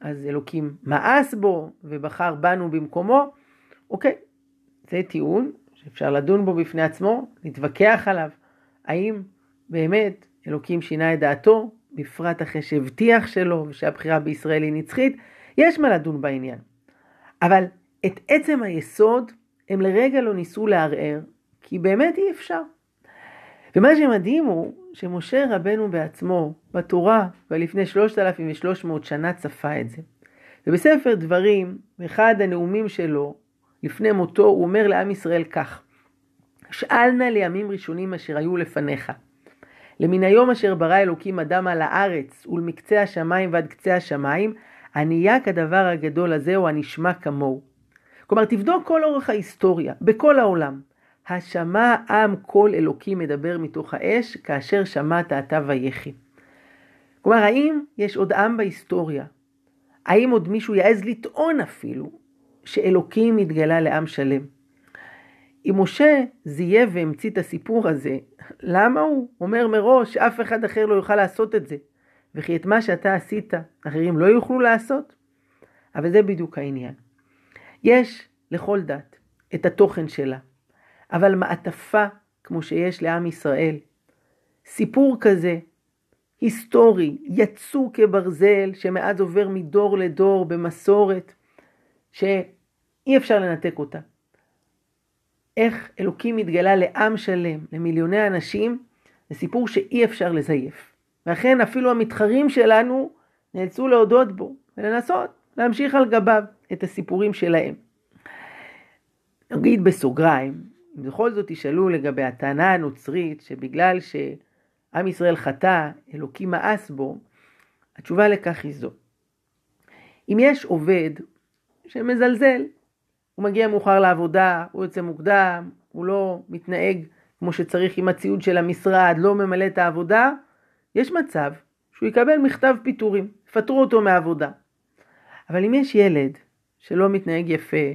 אז אלוקים מאס בו ובחר בנו במקומו. אוקיי, זה טיעון שאפשר לדון בו בפני עצמו, להתווכח עליו. האם באמת אלוקים שינה את דעתו, בפרט אחרי שהבטיח שלו ושהבחירה בישראל היא נצחית? יש מה לדון בעניין. אבל את עצם היסוד הם לרגע לא ניסו לערער, כי באמת אי אפשר. ומה שמדהים הוא שמשה רבנו בעצמו, בתורה, ולפני 3,300 שנה צפה את זה. ובספר דברים, באחד הנאומים שלו, לפני מותו, הוא אומר לעם ישראל כך: שאל נא לימים ראשונים אשר היו לפניך, למן היום אשר ברא אלוקים אדם על הארץ ולמקצה השמיים ועד קצה השמיים, ענייה כדבר הגדול הזה או הנשמע כמוהו. כלומר, תבדוק כל אורך ההיסטוריה, בכל העולם. השמע עם קול אלוקים מדבר מתוך האש, כאשר שמעת אתה ויחי. כלומר, האם יש עוד עם בהיסטוריה? האם עוד מישהו יעז לטעון אפילו שאלוקים התגלה לעם שלם? אם משה זיהה והמציא את הסיפור הזה, למה הוא אומר מראש שאף אחד אחר לא יוכל לעשות את זה? וכי את מה שאתה עשית, אחרים לא יוכלו לעשות? אבל זה בדיוק העניין. יש לכל דת את התוכן שלה, אבל מעטפה כמו שיש לעם ישראל, סיפור כזה, היסטורי, יצוק כברזל, שמאז עובר מדור לדור במסורת, שאי אפשר לנתק אותה. איך אלוקים התגלה לעם שלם, למיליוני אנשים, זה סיפור שאי אפשר לזייף. ואכן אפילו המתחרים שלנו נאלצו להודות בו ולנסות להמשיך על גביו את הסיפורים שלהם. נגיד בסוגריים, בכל זאת תשאלו לגבי הטענה הנוצרית שבגלל שעם ישראל חטא, אלוקים מאס בו, התשובה לכך היא זו. אם יש עובד שמזלזל, הוא מגיע מאוחר לעבודה, הוא יוצא מוקדם, הוא לא מתנהג כמו שצריך עם הציוד של המשרד, לא ממלא את העבודה, יש מצב שהוא יקבל מכתב פיטורים, יפטרו אותו מהעבודה. אבל אם יש ילד שלא מתנהג יפה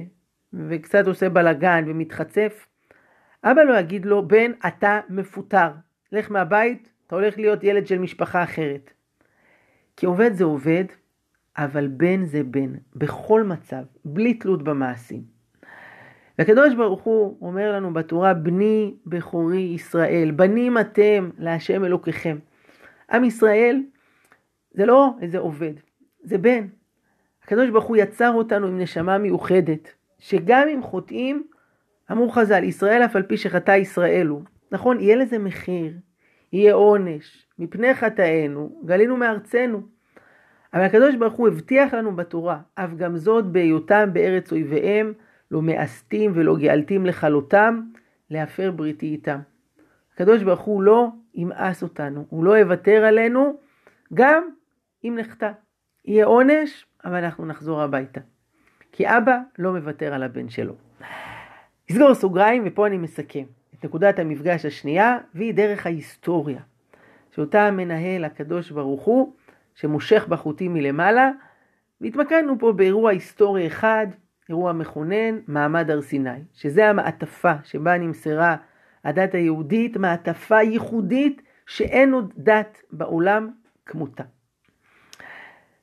וקצת עושה בלאגן ומתחצף, אבא לא יגיד לו, בן, אתה מפוטר, לך מהבית, אתה הולך להיות ילד של משפחה אחרת. כי עובד זה עובד, אבל בן זה בן, בכל מצב, בלי תלות במעשים. והקדוש ברוך הוא אומר לנו בתורה, בני בכורי ישראל, בנים אתם להשם אלוקיכם. עם ישראל זה לא איזה עובד, זה בן. הקדוש ברוך הוא יצר אותנו עם נשמה מיוחדת, שגם אם חוטאים, אמרו חז"ל, ישראל אף על פי שחטא ישראל הוא. נכון, יהיה לזה מחיר, יהיה עונש, מפני חטאינו, גלינו מארצנו. אבל הקדוש ברוך הוא הבטיח לנו בתורה, אף גם זאת בהיותם בארץ אויביהם, לא מאסתים ולא גאלתים לכלותם, להפר בריתי איתם. הקדוש ברוך הוא לא ימאס אותנו, הוא לא יוותר עלינו, גם אם נחטא. יהיה עונש, אבל אנחנו נחזור הביתה. כי אבא לא מוותר על הבן שלו. נסגור סוגריים, ופה אני מסכם את נקודת המפגש השנייה, והיא דרך ההיסטוריה, שאותה מנהל הקדוש ברוך הוא, שמושך בחוטים מלמעלה, והתמקדנו פה באירוע היסטורי אחד, אירוע מכונן, מעמד הר סיני, שזה המעטפה שבה נמסרה הדת היהודית, מעטפה ייחודית שאין עוד דת בעולם כמותה.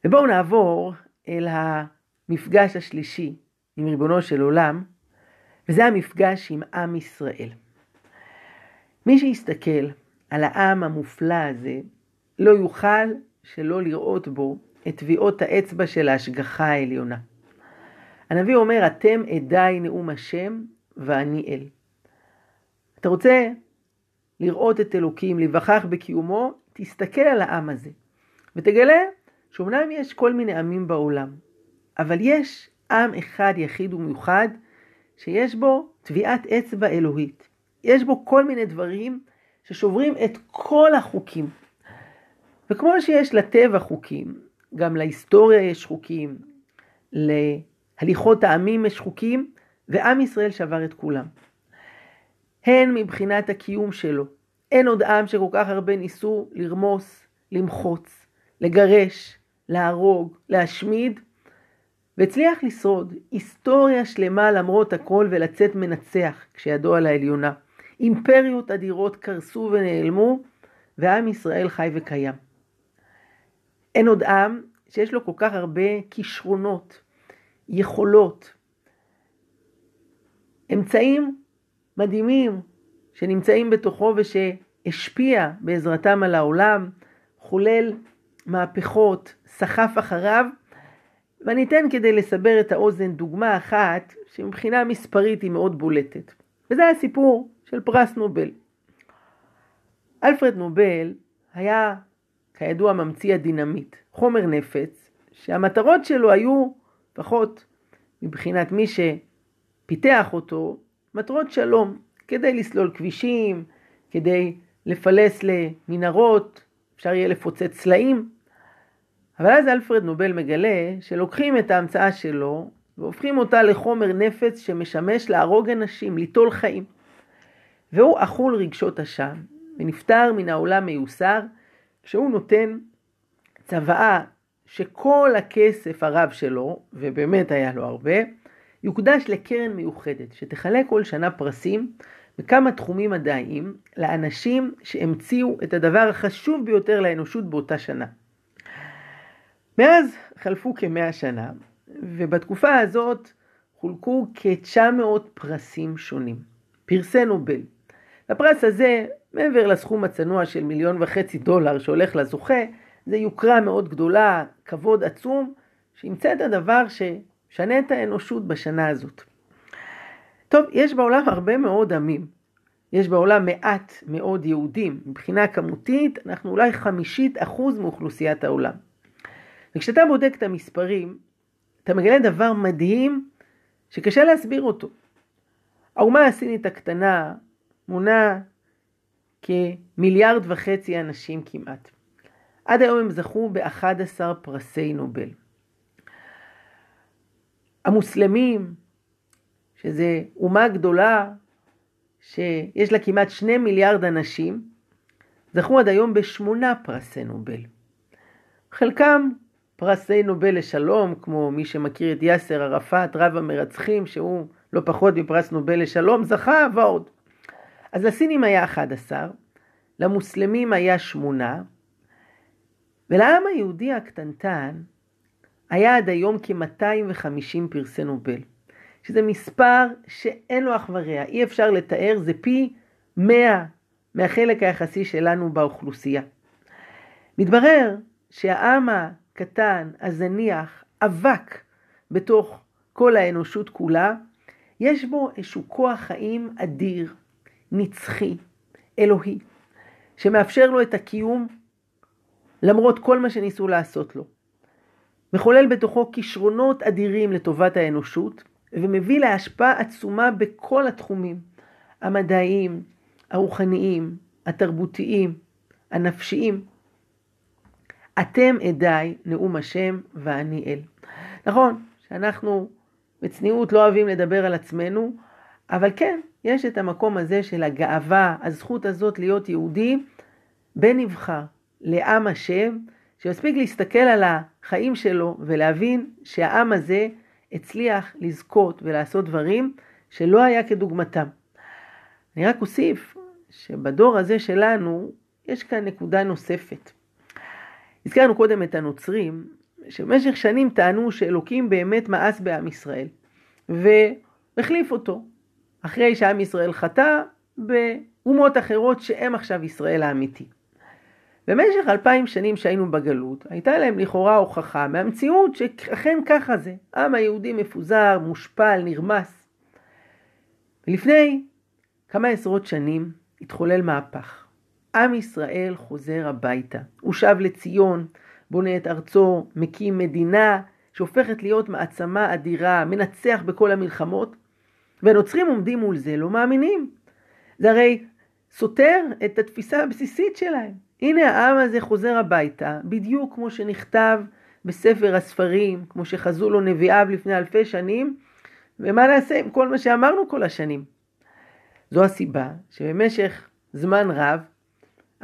ובואו נעבור אל המפגש השלישי עם ריבונו של עולם, וזה המפגש עם עם ישראל. מי שיסתכל על העם המופלא הזה, לא יוכל שלא לראות בו את טביעות האצבע של ההשגחה העליונה. הנביא אומר, אתם עדיי נאום השם ואני אל. אתה רוצה לראות את אלוקים, להיווכח בקיומו, תסתכל על העם הזה, ותגלה שאומנם יש כל מיני עמים בעולם, אבל יש עם אחד יחיד ומיוחד, שיש בו טביעת אצבע אלוהית. יש בו כל מיני דברים ששוברים את כל החוקים. וכמו שיש לטבע חוקים, גם להיסטוריה יש חוקים, להליכות העמים יש חוקים, ועם ישראל שבר את כולם. הן מבחינת הקיום שלו. אין עוד עם שכל כך הרבה ניסו לרמוס, למחוץ, לגרש, להרוג, להשמיד, והצליח לשרוד היסטוריה שלמה למרות הכל ולצאת מנצח כשידו על העליונה. אימפריות אדירות קרסו ונעלמו, ועם ישראל חי וקיים. אין עוד עם שיש לו כל כך הרבה כישרונות, יכולות, אמצעים מדהימים שנמצאים בתוכו ושהשפיע בעזרתם על העולם, חולל מהפכות, סחף אחריו. ואני אתן כדי לסבר את האוזן דוגמה אחת שמבחינה מספרית היא מאוד בולטת. וזה הסיפור של פרס נובל. אלפרד נובל היה כידוע ממציא הדינמיט, חומר נפץ, שהמטרות שלו היו, לפחות מבחינת מי שפיתח אותו, מטרות שלום, כדי לסלול כבישים, כדי לפלס למנהרות, אפשר יהיה לפוצץ סלעים. אבל אז אלפרד נובל מגלה שלוקחים את ההמצאה שלו והופכים אותה לחומר נפץ שמשמש להרוג אנשים, ליטול חיים. והוא אכול רגשות אשם, ונפטר מן העולם מיוסר, כשהוא נותן צוואה שכל הכסף הרב שלו, ובאמת היה לו הרבה, יוקדש לקרן מיוחדת, שתחלק כל שנה פרסים בכמה תחומים מדעיים לאנשים שהמציאו את הדבר החשוב ביותר לאנושות באותה שנה. מאז חלפו כמאה שנה, ובתקופה הזאת חולקו כ-900 פרסים שונים. פרסי נובל. לפרס הזה, מעבר לסכום הצנוע של מיליון וחצי דולר שהולך לזוכה, זה יוקרה מאוד גדולה, כבוד עצום, שימצא את הדבר ששנה את האנושות בשנה הזאת. טוב, יש בעולם הרבה מאוד עמים. יש בעולם מעט מאוד יהודים. מבחינה כמותית, אנחנו אולי חמישית אחוז מאוכלוסיית העולם. וכשאתה בודק את המספרים, אתה מגלה דבר מדהים שקשה להסביר אותו. האומה הסינית הקטנה מונה כמיליארד וחצי אנשים כמעט. עד היום הם זכו ב-11 פרסי נובל. המוסלמים, שזה אומה גדולה שיש לה כמעט שני מיליארד אנשים, זכו עד היום בשמונה פרסי נובל. חלקם פרסי נובל לשלום, כמו מי שמכיר את יאסר ערפאת, רב המרצחים, שהוא לא פחות מפרס נובל לשלום, זכה ועוד. אז לסינים היה 11, למוסלמים היה שמונה, ולעם היהודי הקטנטן היה עד היום כ-250 פרסי נובל, שזה מספר שאין לו אח ורע, אי אפשר לתאר, זה פי 100 מהחלק היחסי שלנו באוכלוסייה. מתברר שהעם הקטן, הזניח, אבק בתוך כל האנושות כולה, יש בו איזשהו כוח חיים אדיר, נצחי, אלוהי, שמאפשר לו את הקיום למרות כל מה שניסו לעשות לו. מחולל בתוכו כישרונות אדירים לטובת האנושות, ומביא להשפעה עצומה בכל התחומים, המדעיים, הרוחניים, התרבותיים, הנפשיים. אתם עדיי נאום השם ואני אל. נכון שאנחנו בצניעות לא אוהבים לדבר על עצמנו, אבל כן, יש את המקום הזה של הגאווה, הזכות הזאת להיות יהודי בן נבחר, לעם השם, שמספיק להסתכל על החיים שלו ולהבין שהעם הזה הצליח לזכות ולעשות דברים שלא היה כדוגמתם. אני רק אוסיף שבדור הזה שלנו יש כאן נקודה נוספת. הזכרנו קודם את הנוצרים, שבמשך שנים טענו שאלוקים באמת מאס בעם ישראל, והחליף אותו, אחרי שעם ישראל חטא באומות אחרות שהם עכשיו ישראל האמיתי. במשך אלפיים שנים שהיינו בגלות, הייתה להם לכאורה הוכחה מהמציאות שאכן ככה זה. העם היהודי מפוזר, מושפל, נרמס. ולפני כמה עשרות שנים התחולל מהפך. עם ישראל חוזר הביתה. הוא שב לציון, בונה את ארצו, מקים מדינה שהופכת להיות מעצמה אדירה, מנצח בכל המלחמות, והנוצרים עומדים מול זה, לא מאמינים. זה הרי סותר את התפיסה הבסיסית שלהם. הנה העם הזה חוזר הביתה, בדיוק כמו שנכתב בספר הספרים, כמו שחזו לו נביאיו לפני אלפי שנים, ומה נעשה עם כל מה שאמרנו כל השנים? זו הסיבה שבמשך זמן רב,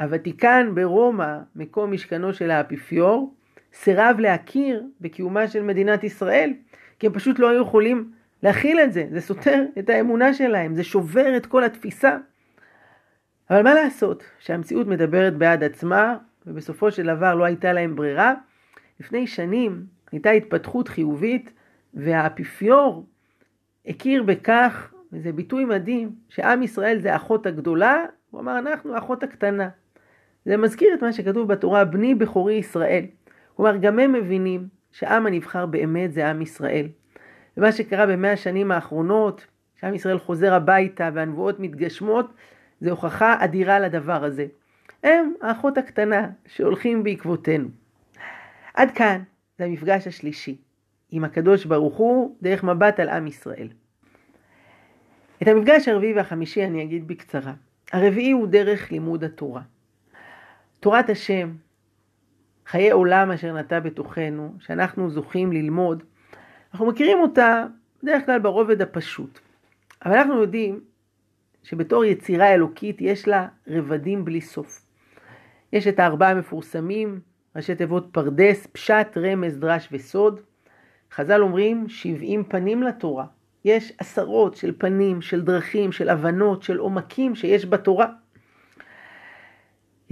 הוותיקן ברומא, מקום משכנו של האפיפיור, סירב להכיר בקיומה של מדינת ישראל, כי הם פשוט לא היו יכולים להכיל את זה, זה סותר את האמונה שלהם, זה שובר את כל התפיסה. אבל מה לעשות שהמציאות מדברת בעד עצמה, ובסופו של דבר לא הייתה להם ברירה. לפני שנים הייתה התפתחות חיובית, והאפיפיור הכיר בכך, וזה ביטוי מדהים, שעם ישראל זה האחות הגדולה, הוא אמר אנחנו האחות הקטנה. זה מזכיר את מה שכתוב בתורה, בני בכורי ישראל. כלומר, גם הם מבינים שהעם הנבחר באמת זה עם ישראל. ומה שקרה במאה השנים האחרונות, שעם ישראל חוזר הביתה והנבואות מתגשמות, זה הוכחה אדירה לדבר הזה. הם האחות הקטנה שהולכים בעקבותינו. עד כאן זה המפגש השלישי עם הקדוש ברוך הוא דרך מבט על עם ישראל. את המפגש הרביעי והחמישי אני אגיד בקצרה. הרביעי הוא דרך לימוד התורה. תורת השם, חיי עולם אשר נטע בתוכנו, שאנחנו זוכים ללמוד, אנחנו מכירים אותה בדרך כלל ברובד הפשוט. אבל אנחנו יודעים שבתור יצירה אלוקית יש לה רבדים בלי סוף. יש את הארבעה המפורסמים, ראשי תיבות פרדס, פשט, רמז, דרש וסוד. חז"ל אומרים שבעים פנים לתורה. יש עשרות של פנים, של דרכים, של הבנות, של עומקים שיש בתורה.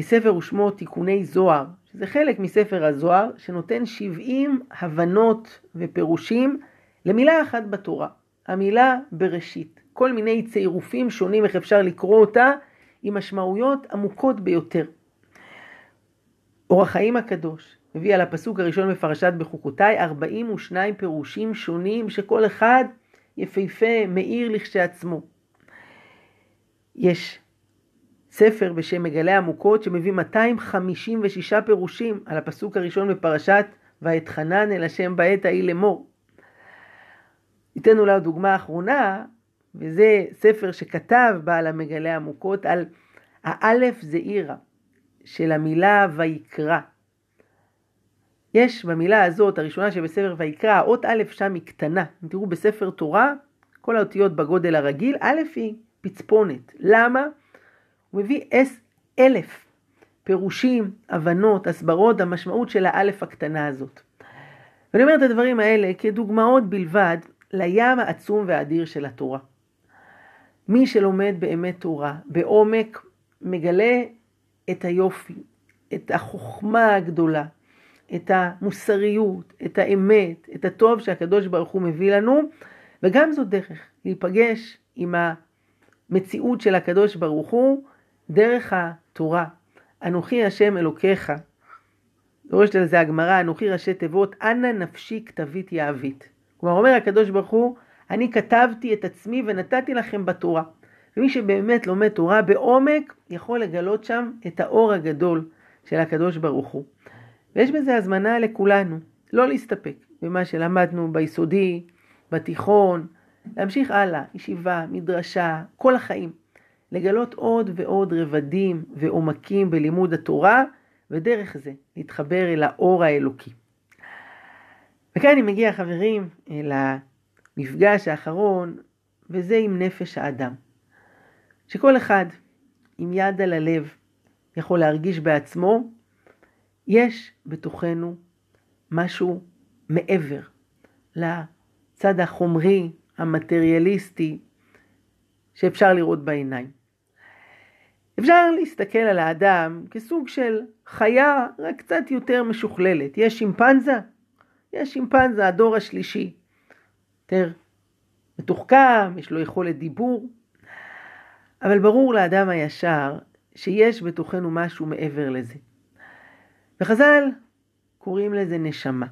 ספר ושמו תיקוני זוהר, שזה חלק מספר הזוהר, שנותן שבעים הבנות ופירושים למילה אחת בתורה, המילה בראשית. כל מיני צירופים שונים איך אפשר לקרוא אותה, עם משמעויות עמוקות ביותר. אור החיים הקדוש מביא על הפסוק הראשון בפרשת בחוקותיי 42 פירושים שונים שכל אחד יפהפה, מאיר לכשעצמו. יש ספר בשם מגלה עמוקות שמביא 256 פירושים על הפסוק הראשון בפרשת ואתחנן אל השם בעת ההיא לאמור. ניתן אולי דוגמה אחרונה, וזה ספר שכתב בעל המגלה עמוקות על האלף זעירה של המילה ויקרא. יש במילה הזאת, הראשונה שבספר ויקרא, האות א' שם היא קטנה. אם תראו בספר תורה, כל האותיות בגודל הרגיל, א' היא פצפונת. למה? הוא מביא אס אלף פירושים, הבנות, הסברות, המשמעות של האלף הקטנה הזאת. ואני אומר את הדברים האלה כדוגמאות בלבד לים העצום והאדיר של התורה. מי שלומד באמת תורה, בעומק, מגלה את היופי, את החוכמה הגדולה, את המוסריות, את האמת, את הטוב שהקדוש ברוך הוא מביא לנו, וגם זו דרך להיפגש עם המציאות של הקדוש ברוך הוא דרך התורה. אנוכי השם אלוקיך. דורשת על זה הגמרא, אנוכי ראשי תיבות, אנא נפשי כתבית יעבית. כלומר אומר הקדוש ברוך הוא, אני כתבתי את עצמי ונתתי לכם בתורה. ומי שבאמת לומד תורה בעומק, יכול לגלות שם את האור הגדול של הקדוש ברוך הוא. ויש בזה הזמנה לכולנו, לא להסתפק במה שלמדנו ביסודי, בתיכון, להמשיך הלאה, ישיבה, מדרשה, כל החיים. לגלות עוד ועוד רבדים ועומקים בלימוד התורה, ודרך זה להתחבר אל האור האלוקי. וכאן אני מגיע, חברים, אל המפגש האחרון, וזה עם נפש האדם. שכל אחד עם יד על הלב יכול להרגיש בעצמו, יש בתוכנו משהו מעבר לצד החומרי, המטריאליסטי, שאפשר לראות בעיניים. אפשר להסתכל על האדם כסוג של חיה רק קצת יותר משוכללת. יש שימפנזה? יש שימפנזה, הדור השלישי. יותר מתוחכם, יש לו יכולת דיבור. אבל ברור לאדם הישר שיש בתוכנו משהו מעבר לזה. וחז"ל קוראים לזה נשמה.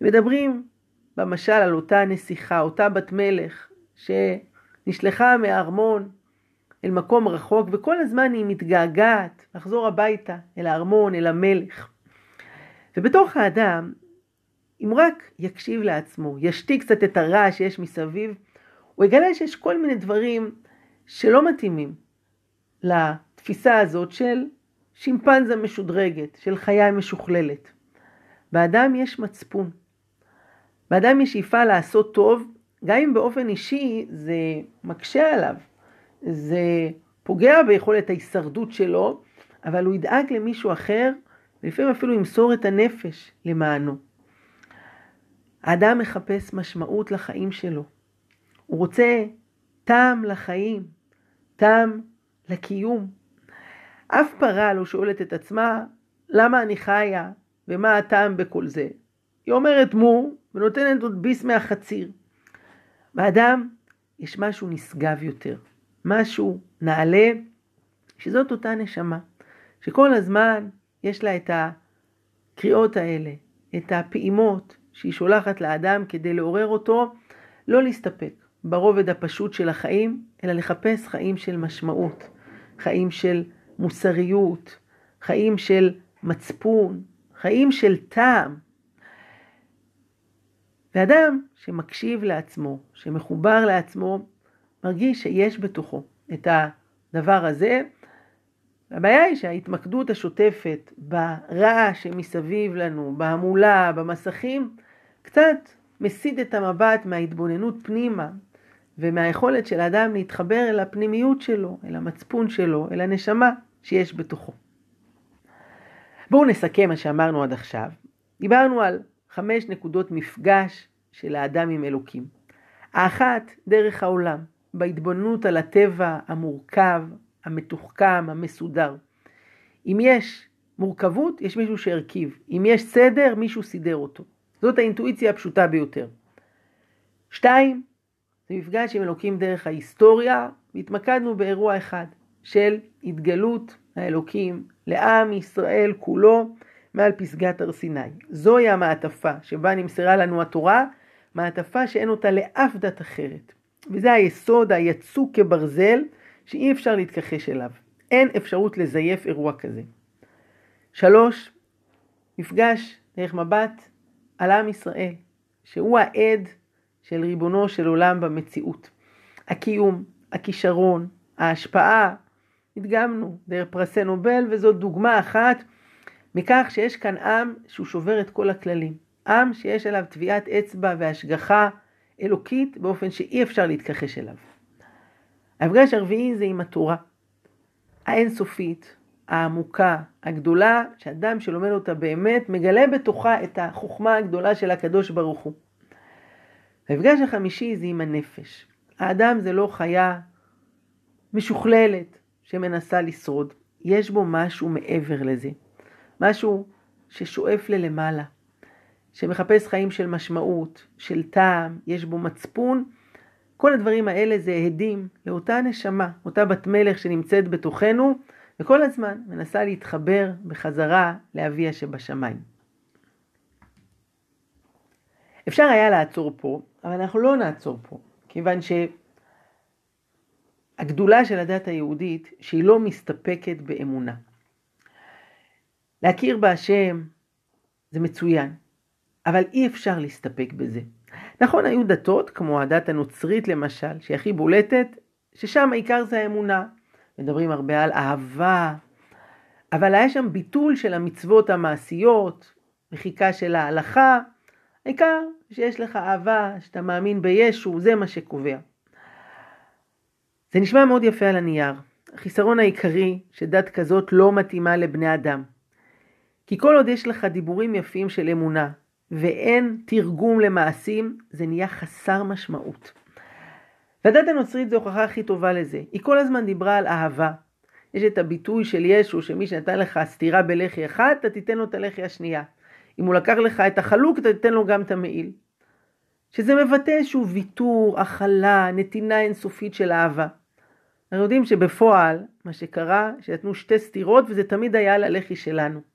מדברים במשל על אותה נסיכה, אותה בת מלך, שנשלחה מהארמון אל מקום רחוק, וכל הזמן היא מתגעגעת לחזור הביתה, אל הארמון, אל המלך. ובתוך האדם, אם רק יקשיב לעצמו, ישתיק קצת את הרעש שיש מסביב, הוא יגלה שיש כל מיני דברים שלא מתאימים לתפיסה הזאת של שימפנזה משודרגת, של חיה משוכללת. באדם יש מצפון. באדם יש שאיפה לעשות טוב, גם אם באופן אישי זה מקשה עליו, זה פוגע ביכולת ההישרדות שלו, אבל הוא ידאג למישהו אחר, ולפעמים אפילו ימסור את הנפש למענו. האדם מחפש משמעות לחיים שלו. הוא רוצה טעם לחיים, טעם לקיום. אף פרה לא שואלת את עצמה, למה אני חיה ומה הטעם בכל זה? היא אומרת מו ונותנת עוד ביס מהחציר. באדם יש משהו נשגב יותר, משהו נעלה, שזאת אותה נשמה, שכל הזמן יש לה את הקריאות האלה, את הפעימות שהיא שולחת לאדם כדי לעורר אותו לא להסתפק ברובד הפשוט של החיים, אלא לחפש חיים של משמעות, חיים של מוסריות, חיים של מצפון, חיים של טעם. ואדם שמקשיב לעצמו, שמחובר לעצמו, מרגיש שיש בתוכו את הדבר הזה. הבעיה היא שההתמקדות השוטפת ברעש שמסביב לנו, בהמולה, במסכים, קצת מסיט את המבט מההתבוננות פנימה ומהיכולת של האדם להתחבר אל הפנימיות שלו, אל המצפון שלו, אל הנשמה שיש בתוכו. בואו נסכם מה שאמרנו עד עכשיו. דיברנו על חמש נקודות מפגש של האדם עם אלוקים. האחת, דרך העולם, בהתבוננות על הטבע המורכב, המתוחכם, המסודר. אם יש מורכבות, יש מישהו שהרכיב. אם יש סדר, מישהו סידר אותו. זאת האינטואיציה הפשוטה ביותר. שתיים, זה מפגש עם אלוקים דרך ההיסטוריה, והתמקדנו באירוע אחד של התגלות האלוקים לעם ישראל כולו מעל פסגת הר סיני. זוהי המעטפה שבה נמסרה לנו התורה, מעטפה שאין אותה לאף דת אחרת. וזה היסוד היצוק כברזל שאי אפשר להתכחש אליו. אין אפשרות לזייף אירוע כזה. שלוש, מפגש דרך מבט על עם ישראל, שהוא העד של ריבונו של עולם במציאות. הקיום, הכישרון, ההשפעה, הדגמנו דרך פרסי נובל, וזו דוגמה אחת מכך שיש כאן עם שהוא שובר את כל הכללים. עם שיש עליו טביעת אצבע והשגחה אלוקית באופן שאי אפשר להתכחש אליו. המפגש הרביעי זה עם התורה האינסופית, העמוקה, הגדולה, שאדם שלומד אותה באמת מגלה בתוכה את החוכמה הגדולה של הקדוש ברוך הוא. המפגש החמישי זה עם הנפש. האדם זה לא חיה משוכללת שמנסה לשרוד. יש בו משהו מעבר לזה. משהו ששואף ללמעלה, שמחפש חיים של משמעות, של טעם, יש בו מצפון. כל הדברים האלה זה עדים לאותה נשמה, אותה בת מלך שנמצאת בתוכנו, וכל הזמן מנסה להתחבר בחזרה לאביה שבשמיים. אפשר היה לעצור פה, אבל אנחנו לא נעצור פה, כיוון שהגדולה של הדת היהודית, שהיא לא מסתפקת באמונה. להכיר בהשם זה מצוין, אבל אי אפשר להסתפק בזה. נכון, היו דתות, כמו הדת הנוצרית למשל, שהיא הכי בולטת, ששם העיקר זה האמונה. מדברים הרבה על אהבה, אבל היה שם ביטול של המצוות המעשיות, מחיקה של ההלכה, העיקר שיש לך אהבה, שאתה מאמין בישו, זה מה שקובע. זה נשמע מאוד יפה על הנייר. החיסרון העיקרי שדת כזאת לא מתאימה לבני אדם. כי כל עוד יש לך דיבורים יפים של אמונה, ואין תרגום למעשים, זה נהיה חסר משמעות. והדת הנוצרית זו ההוכחה הכי טובה לזה. היא כל הזמן דיברה על אהבה. יש את הביטוי של ישו, שמי שנתן לך סטירה בלחי אחד, אתה תיתן לו את הלחי השנייה. אם הוא לקח לך את החלוק, אתה תיתן לו גם את המעיל. שזה מבטא איזשהו ויתור, הכלה, נתינה אינסופית של אהבה. אנחנו יודעים שבפועל, מה שקרה, שנתנו שתי סטירות, וזה תמיד היה על הלחי שלנו.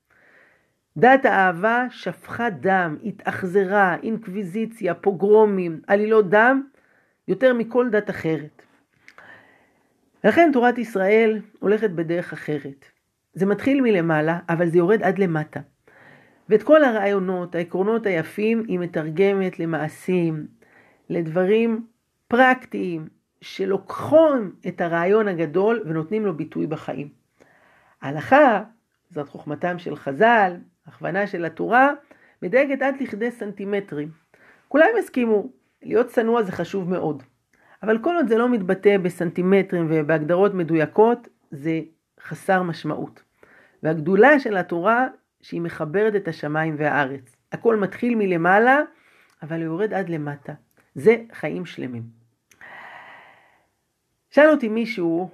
דת האהבה שפכה דם, התאכזרה, אינקוויזיציה, פוגרומים, עלילות דם, יותר מכל דת אחרת. לכן תורת ישראל הולכת בדרך אחרת. זה מתחיל מלמעלה, אבל זה יורד עד למטה. ואת כל הרעיונות, העקרונות היפים, היא מתרגמת למעשים, לדברים פרקטיים, שלוקחים את הרעיון הגדול ונותנים לו ביטוי בחיים. ההלכה, זאת חוכמתם של חז"ל, הכוונה של התורה, מדייגת עד לכדי סנטימטרים. כולם הסכימו, להיות צנוע זה חשוב מאוד. אבל כל עוד זה לא מתבטא בסנטימטרים ובהגדרות מדויקות, זה חסר משמעות. והגדולה של התורה, שהיא מחברת את השמיים והארץ. הכל מתחיל מלמעלה, אבל יורד עד למטה. זה חיים שלמים. שאל אותי מישהו,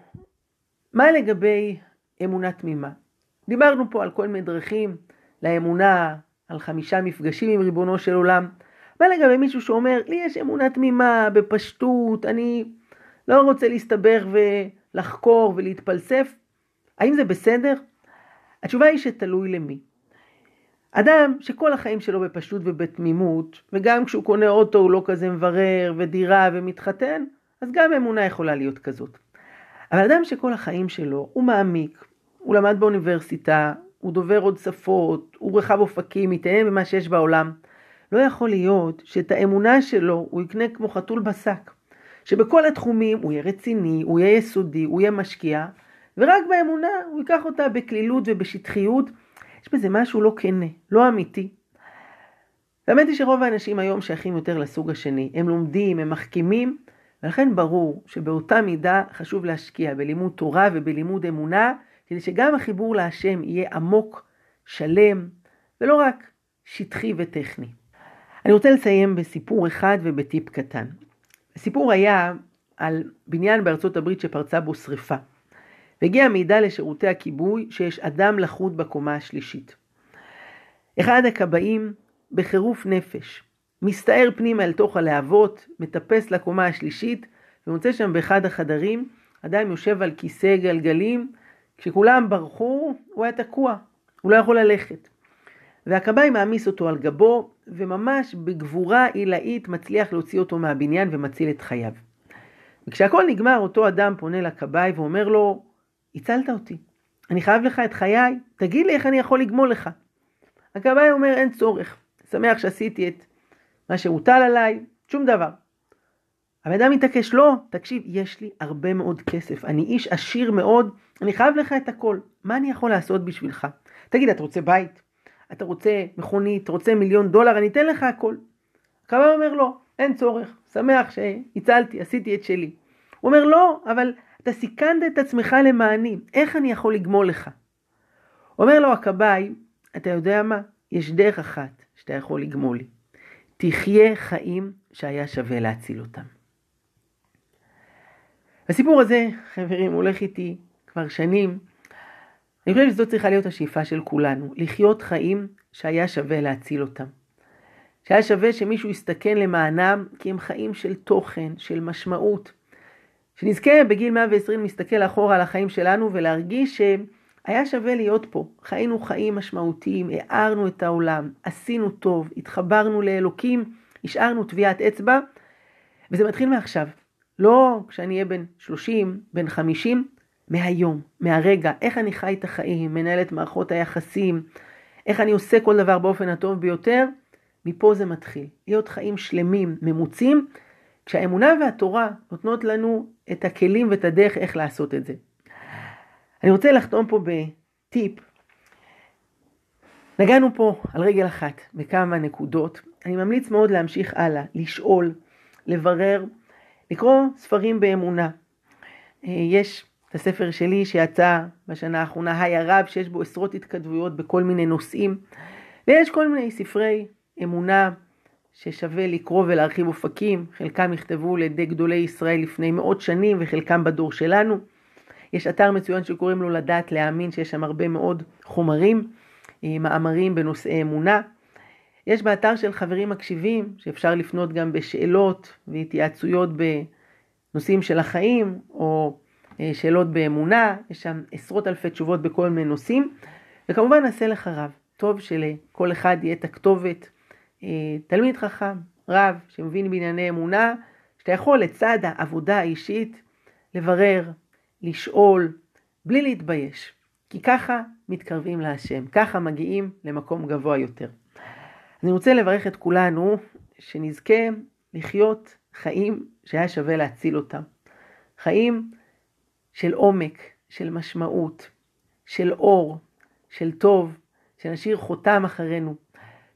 מה לגבי אמונה תמימה? דיברנו פה על כל מיני דרכים לאמונה, על חמישה מפגשים עם ריבונו של עולם. מה לגבי מישהו שאומר, לי יש אמונה תמימה, בפשטות, אני לא רוצה להסתבך ולחקור ולהתפלסף? האם זה בסדר? התשובה היא שתלוי למי. אדם שכל החיים שלו בפשטות ובתמימות, וגם כשהוא קונה אוטו הוא לא כזה מברר, ודירה ומתחתן, אז גם אמונה יכולה להיות כזאת. אבל אדם שכל החיים שלו הוא מעמיק, הוא למד באוניברסיטה, הוא דובר עוד שפות, הוא רחב אופקים, מתעניין במה שיש בעולם. לא יכול להיות שאת האמונה שלו הוא יקנה כמו חתול בשק. שבכל התחומים הוא יהיה רציני, הוא יהיה יסודי, הוא יהיה משקיע, ורק באמונה הוא ייקח אותה בקלילות ובשטחיות. יש בזה משהו לא כנה, לא אמיתי. האמת היא שרוב האנשים היום שייכים יותר לסוג השני. הם לומדים, הם מחכימים, ולכן ברור שבאותה מידה חשוב להשקיע בלימוד תורה ובלימוד אמונה, כדי שגם החיבור להשם יהיה עמוק, שלם, ולא רק שטחי וטכני. אני רוצה לסיים בסיפור אחד ובטיפ קטן. הסיפור היה על בניין בארצות הברית שפרצה בו שריפה. והגיע מידע לשירותי הכיבוי שיש אדם לחוד בקומה השלישית. אחד הכבאים בחירוף נפש מסתער פנימה אל תוך הלהבות, מטפס לקומה השלישית ומוצא שם באחד החדרים אדם יושב על כיסא גלגלים כשכולם ברחו הוא היה תקוע, הוא לא יכול ללכת. והכבאי מעמיס אותו על גבו וממש בגבורה עילאית מצליח להוציא אותו מהבניין ומציל את חייו. וכשהכל נגמר אותו אדם פונה לכבאי ואומר לו הצלת אותי, אני חייב לך את חיי, תגיד לי איך אני יכול לגמול לך. הכבאי אומר אין צורך, שמח שעשיתי את מה שהוטל עליי, שום דבר. הבן אדם מתעקש, לא, תקשיב, יש לי הרבה מאוד כסף, אני איש עשיר מאוד, אני חייב לך את הכל, מה אני יכול לעשות בשבילך? תגיד, אתה רוצה בית? אתה רוצה מכונית? רוצה מיליון דולר? אני אתן לך הכל. הכבאי אומר לא, אין צורך, שמח שהצלתי, עשיתי את שלי. הוא אומר לא, אבל אתה סיכנת את עצמך למעני, איך אני יכול לגמול לך? אומר לו הכבאי, אתה יודע מה? יש דרך אחת שאתה יכול לגמול לי. תחיה חיים שהיה שווה להציל אותם. הסיפור הזה, חברים, הולך איתי כבר שנים. אני חושב שזאת צריכה להיות השאיפה של כולנו, לחיות חיים שהיה שווה להציל אותם. שהיה שווה שמישהו יסתכן למענם, כי הם חיים של תוכן, של משמעות. שנזכה בגיל 120 להסתכל אחורה על החיים שלנו ולהרגיש שהיה שווה להיות פה. חיינו חיים משמעותיים, הארנו את העולם, עשינו טוב, התחברנו לאלוקים, השארנו טביעת אצבע, וזה מתחיל מעכשיו. לא כשאני אהיה בן 30, בן 50, מהיום, מהרגע, איך אני חי את החיים, מנהל את מערכות היחסים, איך אני עושה כל דבר באופן הטוב ביותר, מפה זה מתחיל. להיות חיים שלמים, ממוצים, כשהאמונה והתורה נותנות לנו את הכלים ואת הדרך איך לעשות את זה. אני רוצה לחתום פה בטיפ. נגענו פה על רגל אחת בכמה נקודות. אני ממליץ מאוד להמשיך הלאה, לשאול, לברר, לקרוא ספרים באמונה. אה, יש את הספר שלי שיצא בשנה האחרונה, היי הרב, שיש בו עשרות התכתבויות בכל מיני נושאים, ויש כל מיני ספרי אמונה ששווה לקרוא ולהרחיב אופקים, חלקם נכתבו לידי גדולי ישראל לפני מאות שנים וחלקם בדור שלנו. יש אתר מצוין שקוראים לו לדעת להאמין, שיש שם הרבה מאוד חומרים, אה, מאמרים בנושאי אמונה. יש באתר של חברים מקשיבים, שאפשר לפנות גם בשאלות והתייעצויות בנושאים של החיים, או אה, שאלות באמונה, יש שם עשרות אלפי תשובות בכל מיני נושאים, וכמובן נעשה לך רב. טוב שלכל אחד יהיה את הכתובת אה, תלמיד חכם, רב, שמבין בענייני אמונה, שאתה יכול לצד העבודה האישית לברר, לשאול, בלי להתבייש. כי ככה מתקרבים להשם, ככה מגיעים למקום גבוה יותר. אני רוצה לברך את כולנו שנזכה לחיות חיים שהיה שווה להציל אותם. חיים של עומק, של משמעות, של אור, של טוב, שנשאיר חותם אחרינו.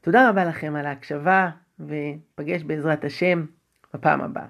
תודה רבה לכם על ההקשבה, ופגש בעזרת השם בפעם הבאה.